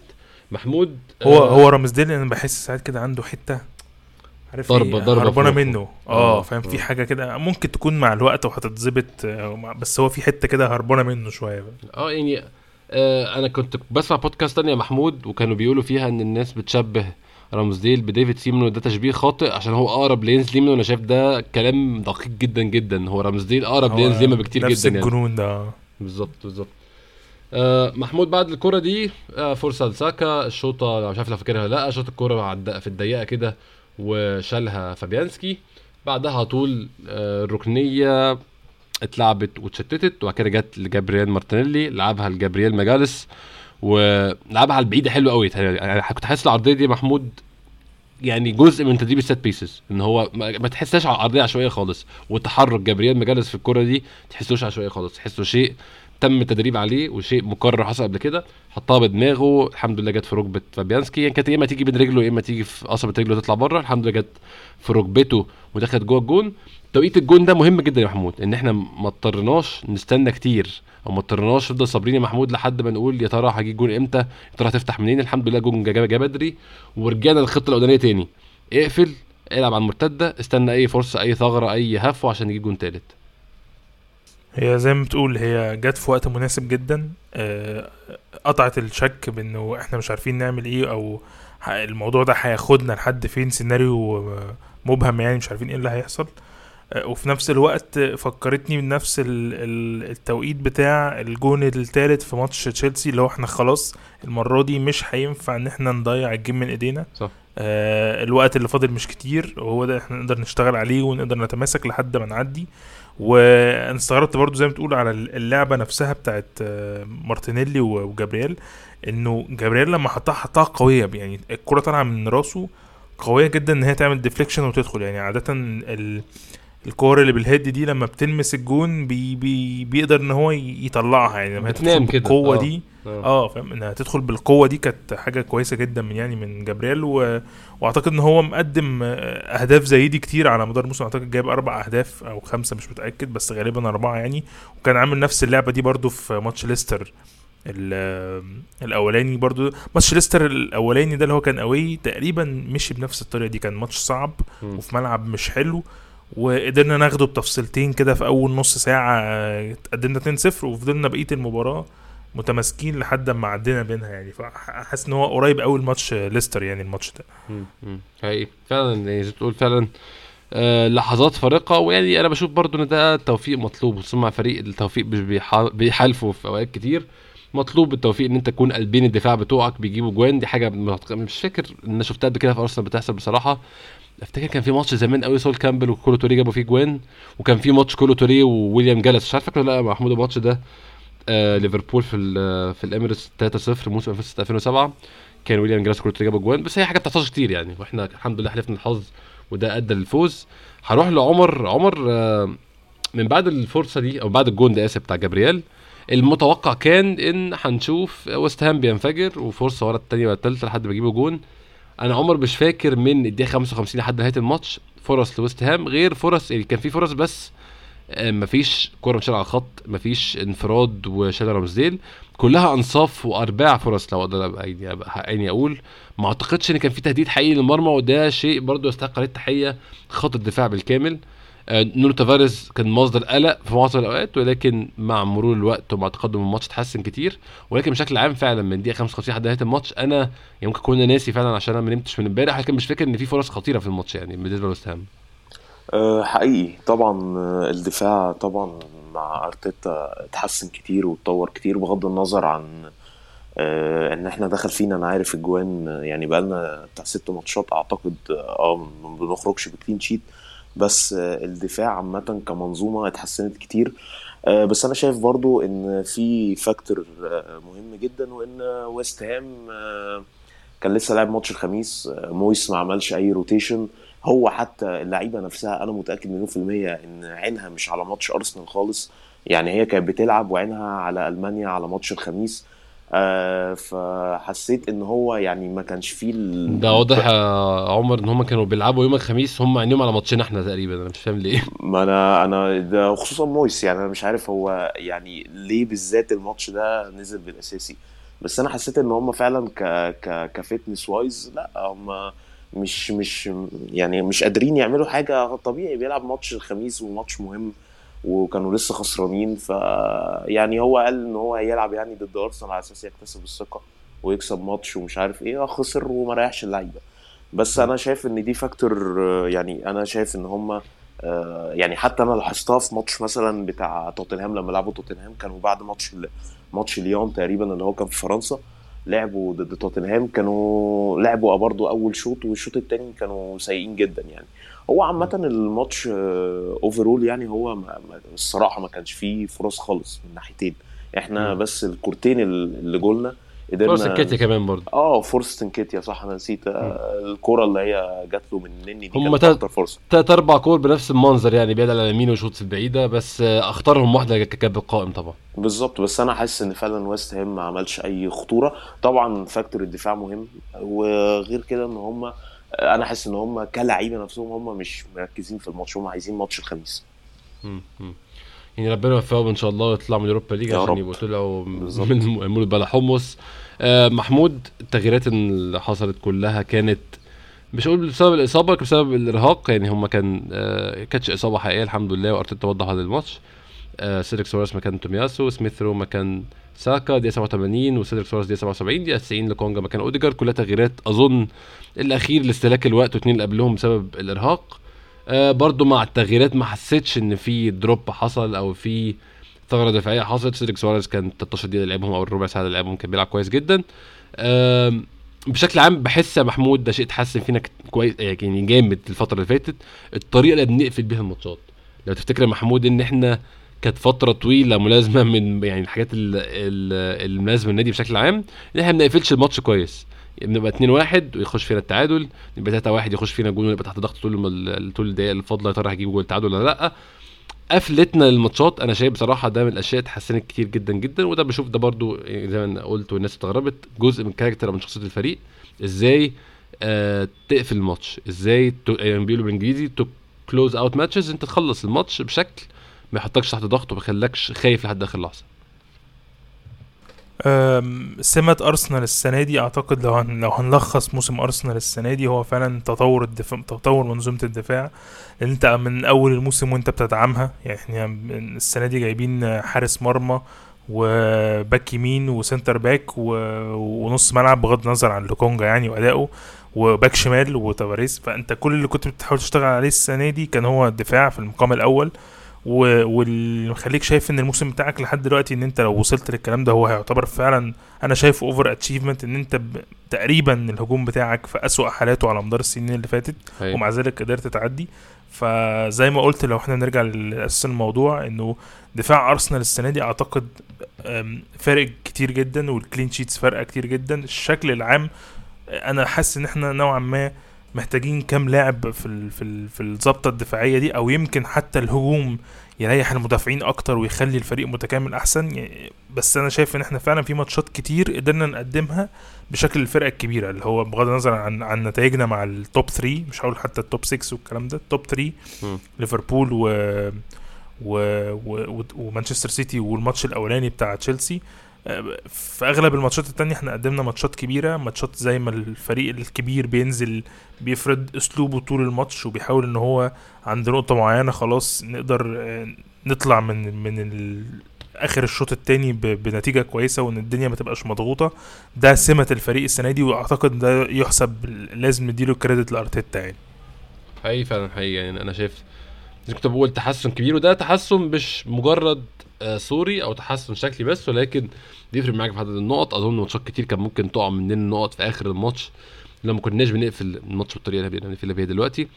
Speaker 1: محمود
Speaker 3: هو
Speaker 1: آه،
Speaker 3: هو رامزديل أنا بحس ساعات كده عنده حتة عارف
Speaker 1: ضربة-
Speaker 3: إيه؟
Speaker 1: ضربة هربانة.
Speaker 3: منه.
Speaker 1: آه،
Speaker 3: آه. فاهم؟
Speaker 1: آه.
Speaker 3: في حاجة كده ممكن تكون مع الوقت وهتتظبط آه، بس هو في حتة كده هربانة منه شوية
Speaker 1: آه يعني آه أنا كنت بسمع بودكاست تانية يا محمود وكانوا بيقولوا فيها إن الناس بتشبه رامزديل بديفيد سيمان وده تشبيه خاطئ عشان هو أقرب لينز ليمان وأنا شايف ده كلام دقيق جدا جدا. هو رامزديل
Speaker 3: أقرب
Speaker 1: لينز ليمان بكتير
Speaker 3: نفس
Speaker 1: جدا يعني.
Speaker 3: الجنون ده.
Speaker 1: بالظبط بالظبط. آه محمود بعد الكرة دي آه فرصة لساكا الشوطة مش عارف لو فاكرها لأ شاط الكرة عد- في الضيقة كده وشالها فابيانسكي. بعدها على طول آه الركنية اتلعبت واتشتتت وبعد كده جت لجابرييل مارتينيلي لعبها لجابرييل ماجاليس. ولعبها على البعيده حلو قوي. يعني كنت حاسس العرضية دي محمود يعني جزء من تدريب ال set pieces إن هو ما, تحسهاش على عرضيه عشوائية خالص. وتحرك جابرييل ماجاليس في الكرة دي تحسوش عشوائية خالص. تحسه شيء تم التدريب عليه وشيء مكرر حصل قبل كده. حطها بدماغه الحمد لله جت في ركبة فابيانسكي. يعني كانت يا إما تيجي بين رجله يا إما تيجي في قصبة رجله تطلع بره. الحمد لله جت في ركبته ودخلت جوه الجون. توقيت الجون ده مهم جدا يا محمود إن إحنا ما اضطرناش نستنى كتير ما اضطرناش نفضل صابرين يا محمود لحد ما نقول يا ترى هجيب جون إمتى؟ يا ترى هتفتح منين؟ الحمد لله جون جا بدري ورجعنا للخطة الأولانية تاني. اقفل العب على المرتدة استنى أي فرصة أي ثغرة أي هفوة عشان يجيب جون تالت.
Speaker 3: هي زي ما بتقول هي جت في وقت مناسب جدا. آه، قطعت الشك بإنه إحنا مش عارفين نعمل إيه أو الموضوع ده هياخدنا لحد فين؟ سيناريو آه، مبهم يعني مش عارفين إيه اللي هيحصل. وفي نفس الوقت فكرتني بنفس ال- ال- التوقيت بتاع الجون الثالث في ماتش تشيلسي اللي هو إحنا خلاص المرة دي مش هينفع إن إحنا نضيع ال game من إيدينا.
Speaker 1: صح.
Speaker 3: آه الوقت اللي فاضل مش كتير وهو ده إحنا نقدر نشتغل عليه ونقدر نتماسك لحد ما نعدي. وأنا استغربت برضو زي ما بتقول على اللعبة نفسها بتاعت آه، مارتينيلي وجابرييل إنه جابرييل لما حطها حطها قوية يعني الكرة طالعة من راسه قوية جدا إن هي تعمل deflection وتدخل. يعني عاده ال الكور اللي بال head دي لما بتلمس الجون بي بي بيقدر إن هو يطلعها يعني لما تدخل
Speaker 1: بالقوة.
Speaker 3: دي
Speaker 1: آه.
Speaker 3: آه. فاهم؟ إنها تدخل بالقوة دي كانت حاجة كويسة جدا من يعني من جابرييل و... وأعتقد إن هو مقدم أهداف زي دي كتير على مدار الموسم. أعتقد جايب أربع أهداف أو خمسة مش متأكد بس غالبا أربعة يعني. وكان عامل نفس اللعبة دي برضو في ماتش ليستر ال- الأولاني برضو. ماتش ليستر الأولاني ده اللي هو كان قوي تقريبا مشي بنفس الطريقة دي. كان ماتش صعب. وفي ملعب مش حلو. وقدرنا ناخده بتفصيلتين كده في أول نص ساعة اتقدمنا 2-0 وفضلنا بقية المباراة متماسكين لحد ما عدينا بينها يعني. فحاسس إن هو قريب قوي الماتش ليستر يعني الماتش ده.
Speaker 1: حقيقي. فعلا يعني زي تقول فعلا آه لحظات فارقة. ويعني أنا بشوف برضو إن ده توفيق مطلوب خصوصا مع فريق التوفيق مش بيحا- بيحالفه في أوقات كتير. مطلوب التوفيق إن أنت تكون قلبين الدفاع بتوعك بيجيبوا جوان. دي حاجة مش فاكر إن أنا شفتها قبل كده في أرسنال بتحصل بصراحة. أفتكر كان في ماتش زمان قوي سول كامبل وكولو توري جابوا فيه جوان وكان في ماتش كولو توري وويليام جالاس مش عارف فاكره؟ لا محمود الماتش ده آه ليفربول في في الإميريتس 3-0 موسم 2006 2007 كان ويليام جالاس كولو توري جابوا جوان. بس هي حاجة بتحصلش كتير يعني وإحنا الحمد لله حلفنا الحظ وده أدى للفوز. هروح لعمر عمر آه من بعد الفرصة دي أو بعد الجون ده آسف بتاع جابرييل المتوقع كان إن هنشوف ويست هام بينفجر وفرصة ورا الثانية ولا الثالثه لحد ما يجيبوا جون. أنا عمر مش فاكر من الدقيقة 55 لحد نهاية الماتش فرص لويست هام غير فرص يعني كان في فرص بس آه، مفيش كورة مشال على الخط مفيش انفراد وشال رامزديل كلها انصاف وارباع فرص لو أقدر يعني حقاني أقول. ما اعتقدش ان كان في تهديد حقيقي للمرمى وده شيء برضو يستحق عليه التحية خط الدفاع بالكامل. نونو تافاريز كان مصدر قلق في معظم الأوقات ولكن مع مرور الوقت ومع تقدم الماتش اتحسن كتير ولكن بشكل عام فعلا من دقيقة 55 لحد نهاية الماتش أنا ممكن اكون ناسي فعلا عشان أنا ما نمتش من امبارح لكن مش فاكر إن في فرص خطيرة في الماتش يعني بالنسبة لويست هام.
Speaker 2: أه حقيقي. طبعا آه، الدفاع طبعا مع أرتيتا اتحسن كتير واتطور كتير بغض النظر عن آه، إن إحنا دخل فينا أنا عارف الجوان آه، يعني بقالنا بتاع ست ماتشات أعتقد آه ما بنخرجش ب clean sheet. بس آه، الدفاع عامة كمنظومة اتحسنت كتير. آه، بس أنا شايف برضو إن في factor آه، مهم جدا وإن ويست هام كان لسه لاعب ماتش الخميس. مويس ما عملش أي rotation هو حتى اللعيبة نفسها أنا متأكد مليون في المية إن عينها مش على ماتش أرسنال خالص. يعني هي كانت بتلعب وعينها على ألمانيا على ماتش الخميس. آه فحسيت إن هو يعني ما كانش فيه ال...
Speaker 1: ده واضح يا عمر إن هم كانوا بيلعبوا يوم الخميس هم عينيهم على ماتشنا إحنا تقريبا أنا مش فاهم ليه.
Speaker 2: ما أنا أنا ده خصوصا مويس يعني أنا مش عارف هو يعني ليه بالذات الماتش ده نزل بالأساسي. بس أنا حسيت إن هم فعلا ك ك ك fitness wise لأ هم مش مش يعني مش قادرين يعملوا حاجة طبيعي بيلعب ماتش الخميس وماتش مهم. وكانوا لسه خسرانين ف يعني هو قال إن هو هيلعب يعني ضد أرسنال على أساس يكتسب الثقة ويكسب ماتش ومش عارف إيه خسر وما ريحش اللعيبة. بس أنا شايف إن دي factor يعني أنا شايف إن هم آه، يعني حتى أنا لاحظتها في ماتش مثلا بتاع توتنهام لما لعبوا توتنهام كانوا بعد ماتش ماتش ليون تقريبا اللي هو كان في فرنسا لعبوا ضد توتنهام كانوا لعبوا برضه أول شوط والشوط التاني كانوا سيئين جدا يعني. هو عامة الماتش overall يعني هو الصراحة ما كانش فيه فرص خالص من ناحيتين.
Speaker 1: إحنا.
Speaker 2: بس الكورتين اللي جولنا قدرنا
Speaker 1: انكيتيا كمان برضه.
Speaker 2: آه فرصة انكيتيا صح أنا نسيت. آه، الكرة اللي هي جات له من النني دي
Speaker 1: هم
Speaker 2: أكتر فرصة.
Speaker 1: تلات أربع كور بنفس المنظر يعني بيعدي على اليمين وشوط البعيدة بس آه، اختارهم واحدة كانت بالقائم طبعا.
Speaker 2: بالظبط بس أنا حاسس إن فعلا ويست هام ما عملش أي خطورة. طبعا factor الدفاع مهم وغير كده إن هم أنا حاسس ان هم كلاعيبه نفسهم هم مش مركزين في الماتش هم عايزين ماتش الخميس.
Speaker 1: يعني ربنا يوفقهم إن شاء الله ويطلعوا من Europa
Speaker 2: League
Speaker 1: عشان. يبقوا طلعوا. من بلا حمص آه محمود التغييرات اللي حصلت كلها كانت مش هقول بسبب الإصابة لكن بسبب الإرهاق يعني هم كان آه كانتش إصابة حقيقية الحمد لله وارتيتا وضح هذا الماتش آه سيدريك سواريز مكان تومياسو سميث رو مكان ساكا دي 87 وسيدريك سواريز دي 77 دي 90 لكونجا مكان اوديجار كلها تغييرات أظن الأخير لاستهلاك الوقت واثنين اللي قبلهم بسبب الإرهاق. آه برضو مع التغييرات ما حسيتش إن في drop حصل أو في ثغرة دفاعية حصلت. سيدريك سواريز كان 13 دقيقة لعبهم أو الربع ساعة لعبهم كان بيلعب كويس جدا. آم، بشكل عام بحس يا محمود ده شيء اتحسن فينا كويس يعني جامد الفترة اللي فاتت. الطريقة اللي بنقفل بيها الماتشات. لو تفتكر يا محمود إن إحنا كانت فترة طويلة ملازمة من يعني الحاجات ال- ال- الملازمة للنادي بشكل عام إن إحنا ما بنقفلش الماتش كويس. بنبقى 2 1 ويخش فينا التعادل نبقى 3 1 يخش فينا جول ونبقى تحت ضغط طول طول الدقائق الفاضله يا ترى هجيب جول التعادل ولا لأ. قفلتنا للماتشات أنا شايف بصراحة ده من الأشياء اتحسنت كتير جدا جدا. وده بشوف ده برضو يعني زي ما قلت والناس استغربت جزء من character من شخصية الفريق. إزاي آه تقفل الماتش؟ إزاي يعني بيقولوا بالإنجليزي to close out matches أنت تخلص الماتش بشكل ما يحطكش تحت ضغط وما يخلكش خايف لحد آخر
Speaker 3: لحظة. سمة أرسنال السنة دي أعتقد لو لو هنلخص موسم أرسنال السنة دي هو فعلا تطور الدفاع تطور منظومة الدفاع. لأن أنت من أول الموسم وأنت بتدعمها يعني السنة دي جايبين حارس مرمى و back يمين و centre back. ونص ملعب بغض النظر عن لوكونجا يعني وأدائه و back شمال وتافاريز فأنت كل اللي كنت بتحاول تشتغل عليه السنة دي كان هو الدفاع في المقام الأول. و- واللي مخليك شايف إن الموسم بتاعك لحد دلوقتي إن أنت لو وصلت للكلام ده هو هيعتبر فعلا أنا شايفه over achievement إن أنت. تقريبا الهجوم بتاعك في أسوأ حالاته على مدار السنين اللي فاتت
Speaker 1: أيوة.
Speaker 3: ومع ذلك قدرت تعدي فزي ما قلت لو إحنا نرجع لأساس الموضوع إنه دفاع أرسنال السنة دي أعتقد فارق كتير جدا وال clean sheets فارقة كتير جدا الشكل العام أنا حاسس إن إحنا نوعا ما محتاجين كام لاعب في ال في ال في الضبطه الدفاعيه دي أو يمكن حتى الهجوم يريح المدافعين أكتر ويخلي الفريق متكامل احسن يعني بس أنا شايف ان إحنا فعلا في ماتشات كتير قدرنا نقدمها بشكل الفرقه الكبيره اللي هو بغض النظر عن عن نتائجنا مع ال top 3 مش هقول حتى ال top 6 والكلام ده ال top 3
Speaker 1: مم.
Speaker 3: ليفربول و و... و... ومانشستر سيتي والماتش الاولاني بتاع تشيلسي آه، في أغلب الماتشات التانية إحنا قدمنا ماتشات كبيرة ماتشات زي ما الفريق الكبير بينزل بيفرض أسلوبه طول الماتش وبيحاول إن هو عند نقطة معينة خلاص نقدر آه، نطلع من من. آخر الشوط التاني ب... بنتيجة كويسة وإن الدنيا ما تبقاش مضغوطة ده سمة الفريق السنة دي وأعتقد ده يحسب لازم نديله كريدت لأرتيتا يعني
Speaker 1: حقيقي فعلا حقيقي يعني أنا شايف زي كنت بقول تحسن كبير وده تحسن مش مجرد صوري أو تحسن شكلي بس ولكن بيفرق معاك في عدد النقط. أظن ماتشات كتير كان ممكن تقع مننا النقط في آخر الماتش لو ما كناش بنقفل الماتش بالطريقة اللي بنقفلها بيها دلوقتي.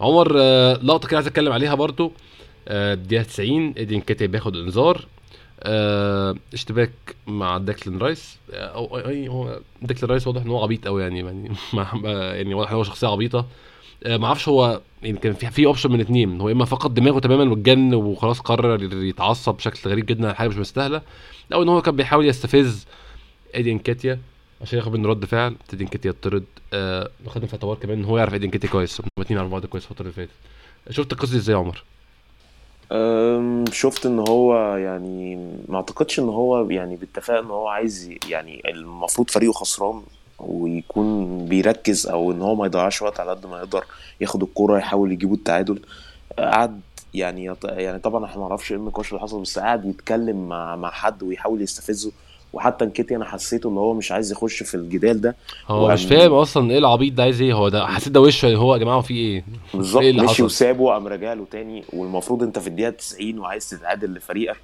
Speaker 1: عمر آه، لقطة كده عايز أتكلم عليها برضو. آه، الدقيقة 90 إيدي نكيتيا بياخد إنذار. آه، اشتباك مع ديكلان رايس. آه، أو هو ديكلان رايس واضح إن هو عبيط قوي يعني يعني يعني واضح إن هو شخصية عبيطة. آه، ما أعرفش هو يعني كان في option من اتنين. هو إما فقد دماغه تماما واتجن وخلاص قرر يتعصب بشكل غريب جدا على حاجة مش مستاهلة أو إن هو كان بيحاول يستفز إيدي انكاتيا عشان ياخد منه رد فعل إيدي انكاتيا يطرد آه في اعتبار كمان إن هو يعرف إيدي انكاتيا كويس. هما الاتنين يعرفوا بعض كويس الفترة اللي فاتت. شفت القصة دي إزاي يا عمر؟
Speaker 2: شفت إن هو يعني ما أعتقدش إن هو يعني باتفاق إن هو عايز يعني المفروض فريقه خسران. ويكون بيركز أو إن هو ما يضيعش وقت على قد ما يقدر ياخد الكرة يحاول يجيبوا التعادل. قعد يعني يط- يعني طبعا إحنا ما نعرفش إيه النقاش اللي حصل بس قعد يتكلم مع مع حد ويحاول يستفزه. وحتى انكيتي أنا حسيته إن هو مش عايز يخش في الجدال ده.
Speaker 1: هو مش
Speaker 2: وقام-
Speaker 1: فاهم أصلا إيه العبيط ده عايز إيه هو ده حسيت ده وشه يعني هو يا جماعة في إيه؟
Speaker 2: بالظبط
Speaker 1: اللي
Speaker 2: مشي؟ وسابه قام راجع له تاني. والمفروض أنت في الدقيقة 90 وعايز تتعادل لفريقك.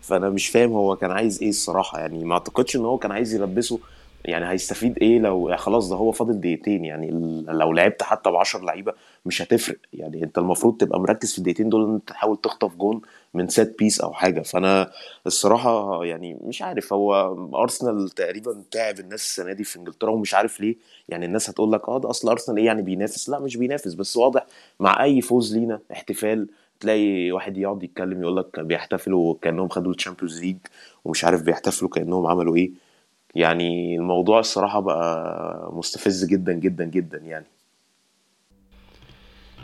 Speaker 2: فأنا مش فاهم هو كان عايز إيه الصراحة. يعني ما أعتقدش إن هو كان عايز يلبسه يعني هيستفيد إيه لو يعني خلاص ده هو فاضل دقيقتين يعني لو لعبت حتى ب 10 لعيبة مش هتفرق. يعني أنت المفروض تبقى مركز في الدقيقتين دول إن أنت تحاول تخطف جون من set piece أو حاجة. فأنا الصراحة يعني مش عارف هو ارسنال تقريبا تعب الناس السنة دي في إنجلترا ومش عارف ليه. يعني الناس هتقول لك آه ده أصل ارسنال إيه يعني بينافس؟ لا مش بينافس. بس واضح مع أي فوز لينا احتفال تلاقي واحد يقعد يتكلم يقول لك بيحتفلوا كأنهم خدوا ال Champions League ومش عارف بيحتفلوا كأنهم عملوا إيه. يعني الموضوع الصراحة بقى مستفز جدا جدا جدا يعني.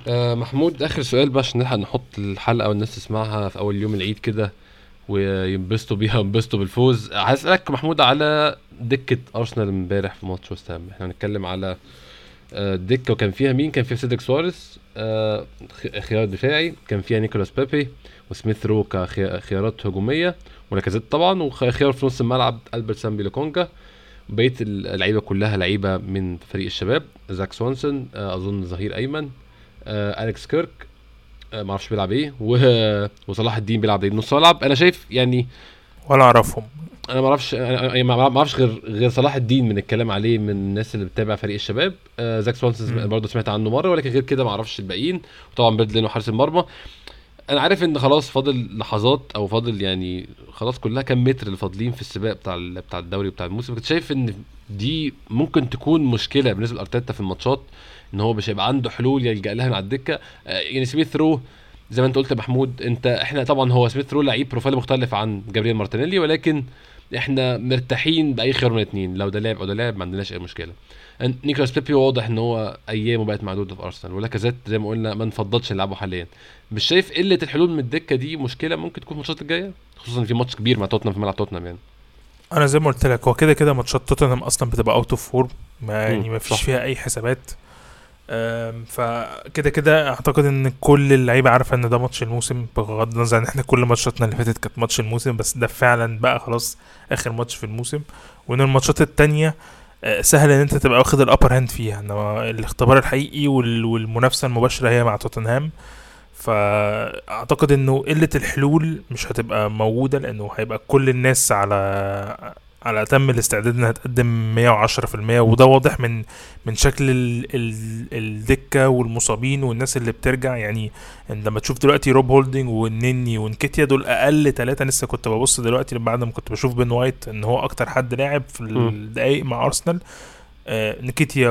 Speaker 1: آه محمود آخر سؤال بقى عشان نلحق نحط الحلقة والناس تسمعها في أول يوم العيد كده وينبسطوا بيها وينبسطوا بالفوز. هسألك محمود على دكة أرسنال امبارح في ماتش وست إحنا هنتكلم على آه، دكة وكان فيها مين؟ كان فيها سيدك سواريز آه، خيار دفاعي. كان فيها نيكولاس بيبي وسميث رو كخيارات هجومية. ولاكازيت طبعا وخيار في نص الملعب ألبرت سامبي لوكونجا بقية اللعيبة كلها لعيبة من فريق الشباب. زاك سوانسون آه، أظن ظهير أيمن. آه، أليكس كيرك آه، معرفش بيلعب إيه. وصلاح الدين بيلعب إيه. نص ملعب أنا شايف يعني
Speaker 3: ولا أعرفهم.
Speaker 1: أنا ما أعرفش أنا ما ما أعرفش غير غير صلاح الدين من الكلام عليه من الناس اللي بتتابع فريق الشباب. آه زاك سوانسون. برضه سمعت عنه مرة ولكن غير كده ما أعرفش الباقيين. وطبعا بيرند لينو حارس المرمى. أنا عارف إن خلاص فاضل لحظات أو فاضل يعني خلاص كلها كام متر اللي فاضلين في السباق بتاع بتاع الدوري بتاع الموسم. كنت شايف إن دي ممكن تكون مشكلة بالنسبة لأرتيتا في الماتشات إن هو مش هيبقى عنده حلول يلجأ لها من على الدكة. آه، يعني سميث رو زي ما أنت قلت يا محمود أنت إحنا طبعا هو سميث رو لعيب profile مختلف عن جابرييل مارتينيلي ولكن إحنا مرتاحين بأي خيار من الاثنين لو ده لاعب أو ده لاعب ما عندناش أي مشكلة. نيكولاس بيبي واضح إن هو ايامه بقت معدوده في أرسنال ولاكازيت زي ما قلنا ما نفضلش نلعبه حاليا. مش شايف قلة الحلول من الدكة دي مشكلة ممكن تكون في الماتشات الجاية؟ خصوصا في ماتش كبير مع توتنهام في ملعب توتنهام يعني.
Speaker 3: أنا زي ما قلت لك هو كده كده ماتشات توتنهام أصلا بتبقى out of form ما يعني ما فيش. فيها أي حسابات. فكده كده أعتقد إن كل اللعيبة عارفة إن ده ماتش الموسم بغض النظر ان إحنا كل ماتشاتنا اللي فاتت كانت ماتش الموسم بس ده فعلا بقى خلاص آخر ماتش في الموسم. وإن الماتشات التانية سهل إن أنت تبقى واخد ال upper hand فيها إنما الاختبار الحقيقي وال- والمنافسة المباشرة هي مع توتنهام. فأعتقد إنه قلة الحلول مش هتبقى موجودة لأنه هيبقى كل الناس على على اتم الاستعداد إنها تقدم 110% وده واضح من من شكل ال ال الدكة والمصابين والناس اللي بترجع يعني لما تشوف دلوقتي روب هولدنج والنني ونكيتيا دول أقل ثلاثة لسه كنت ببص دلوقتي بعد ما كنت بشوف بن وايت إن هو أكتر حد لاعب في. الدقايق مع أرسنال آه نكيتيا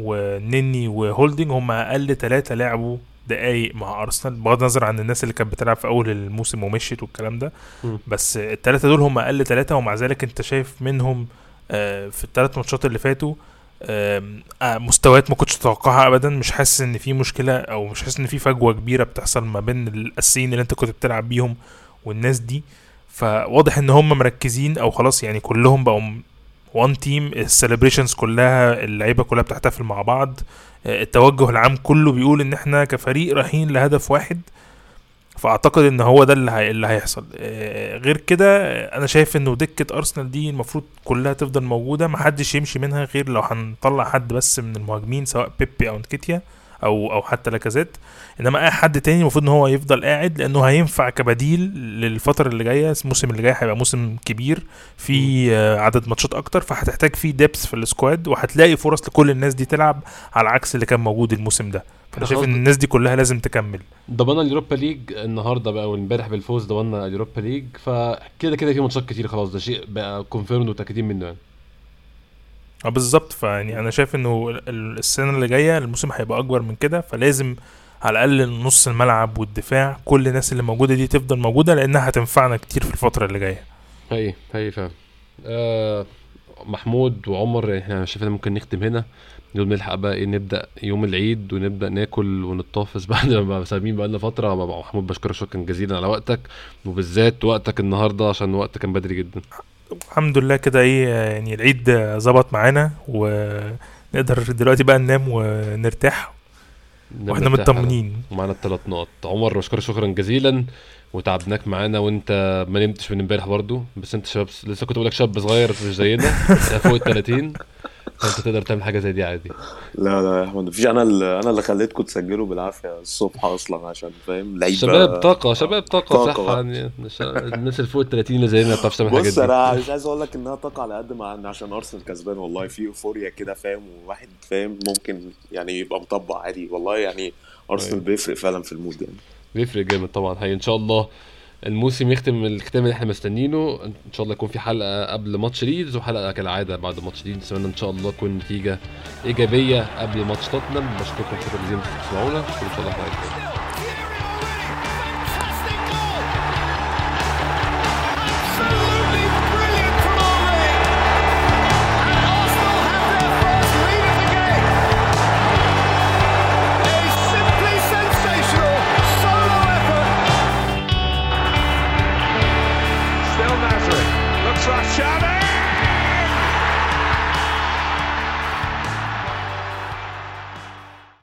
Speaker 3: ونني وهولدنج هم أقل ثلاثة لعبوا دقايق مع أرسنال بغض النظر عن الناس اللي كانت بتلعب في أول الموسم ومشيت والكلام ده.
Speaker 1: مم.
Speaker 3: بس الثلاثه دول هم أقل ثلاثة ومع ذلك أنت شايف منهم آه، في الثلاث ماتشات اللي فاتوا مستويات ما كنتش اتوقعها ابدا. مش حاسس إن في مشكلة أو مش حاسس إن في فجوة كبيرة بتحصل ما بين الاساسيين اللي أنت كنت بتلعب بيهم والناس دي. فواضح إن هم مركزين أو خلاص يعني كلهم بقوا one team ال celebrations كلها اللعيبة كلها بتحتفل مع بعض. آه، التوجه العام كله بيقول إن إحنا كفريق رايحين لهدف واحد. فأعتقد إن هو ده اللي. اللي هيحصل. آه، غير كده أنا شايف إنه دكة أرسنال دي المفروض كلها تفضل موجودة محدش يمشي منها غير لو هنطلع حد بس من المهاجمين سواء بيبي أو نكيتيا. أو أو حتى لاكازيت إنما أي حد تاني المفروض إن هو يفضل قاعد لأنه هينفع كبديل للفترة اللي جاية. الموسم اللي جاي هيبقى موسم كبير في آه، عدد ماتشات أكتر. فهتحتاج فيه depth في ال squad وهتلاقي فرص لكل الناس دي تلعب على عكس اللي كان موجود الموسم ده. فأنا شايف إن الناس دي كلها لازم تكمل.
Speaker 1: ضمنا اليوروبا ليج النهارده بقى وإمبارح بالفوز ضمنا اليوروبا ليج. فكده كده في ماتشات كتير خلاص. ده شيء بقى confirmed ومتأكدين منه يعني.
Speaker 3: آه بالظبط. فيعني أنا شايف إنه ال- السنة اللي جاية الموسم هيبقى أكبر من كده فلازم على الأقل نص الملعب والدفاع كل الناس اللي موجودة دي تفضل موجودة لأنها هتنفعنا كتير في الفترة اللي جاية.
Speaker 1: هي هي فعلا. آه محمود وعمر إحنا شايفين ممكن نختم هنا. نقول نلحق بقى إيه نبدأ يوم العيد ونبدأ ناكل ونتطافس بعد ما سامين بقى لنا فترة. محمود بشكرك شكرا جزيلا على وقتك وبالذات وقتك النهارده عشان وقت كان بدري جدا.
Speaker 3: الحمد لله كده إيه يعني العيد ظبط معانا ونقدر دلوقتي بقى ننام ونرتاح.
Speaker 1: وإحنا.
Speaker 3: مطمنين.
Speaker 1: ومعانا الثلاث نقط. عمر بشكرك شكرا جزيلا. وتعبناك معانا وانت ما نمتش من امبارح برضو. بس انت شباب لسه كنت بقول لك شاب صغير مش زينا. فوق ال 30 فانت تقدر تعمل حاجة زي دي عادي.
Speaker 2: لا لا يا أحمد مفيش. أنا اللي أنا اللي خليتكم تسجلوا بالعافية الصبح أصلا عشان فاهم؟ لعيبة
Speaker 1: شباب طاقة شباب طاقة,
Speaker 2: طاقة
Speaker 1: صح. يعني الناس اللي فوق ال 30 اللي زينا ما بتعرفش تعمل الحاجات
Speaker 2: بص
Speaker 1: دي
Speaker 2: أنا مش عايز أقول لك إنها طاقة على قد ما عشان أرسنال كسبان والله في إيفوريا كده فاهم؟ وواحد فاهم ممكن يعني يبقى مطبق عادي والله يعني أرسنال
Speaker 1: أيوة.
Speaker 2: بيفرق فعلا في ال mood يعني
Speaker 1: بيفرق جامد طبعا هي إن شاء الله. الموسم يختم الختام اللي إحنا مستنيينه. إن شاء الله يكون في حلقة قبل ماتش ليدز وحلقة كالعادة بعد ماتش ليدز. اتمنى إن شاء الله تكون نتيجة إيجابية قبل ماتش توتنهام. بشكركم شكرا جزيلا انكم بتسمعونا وان شاء الله حلقه.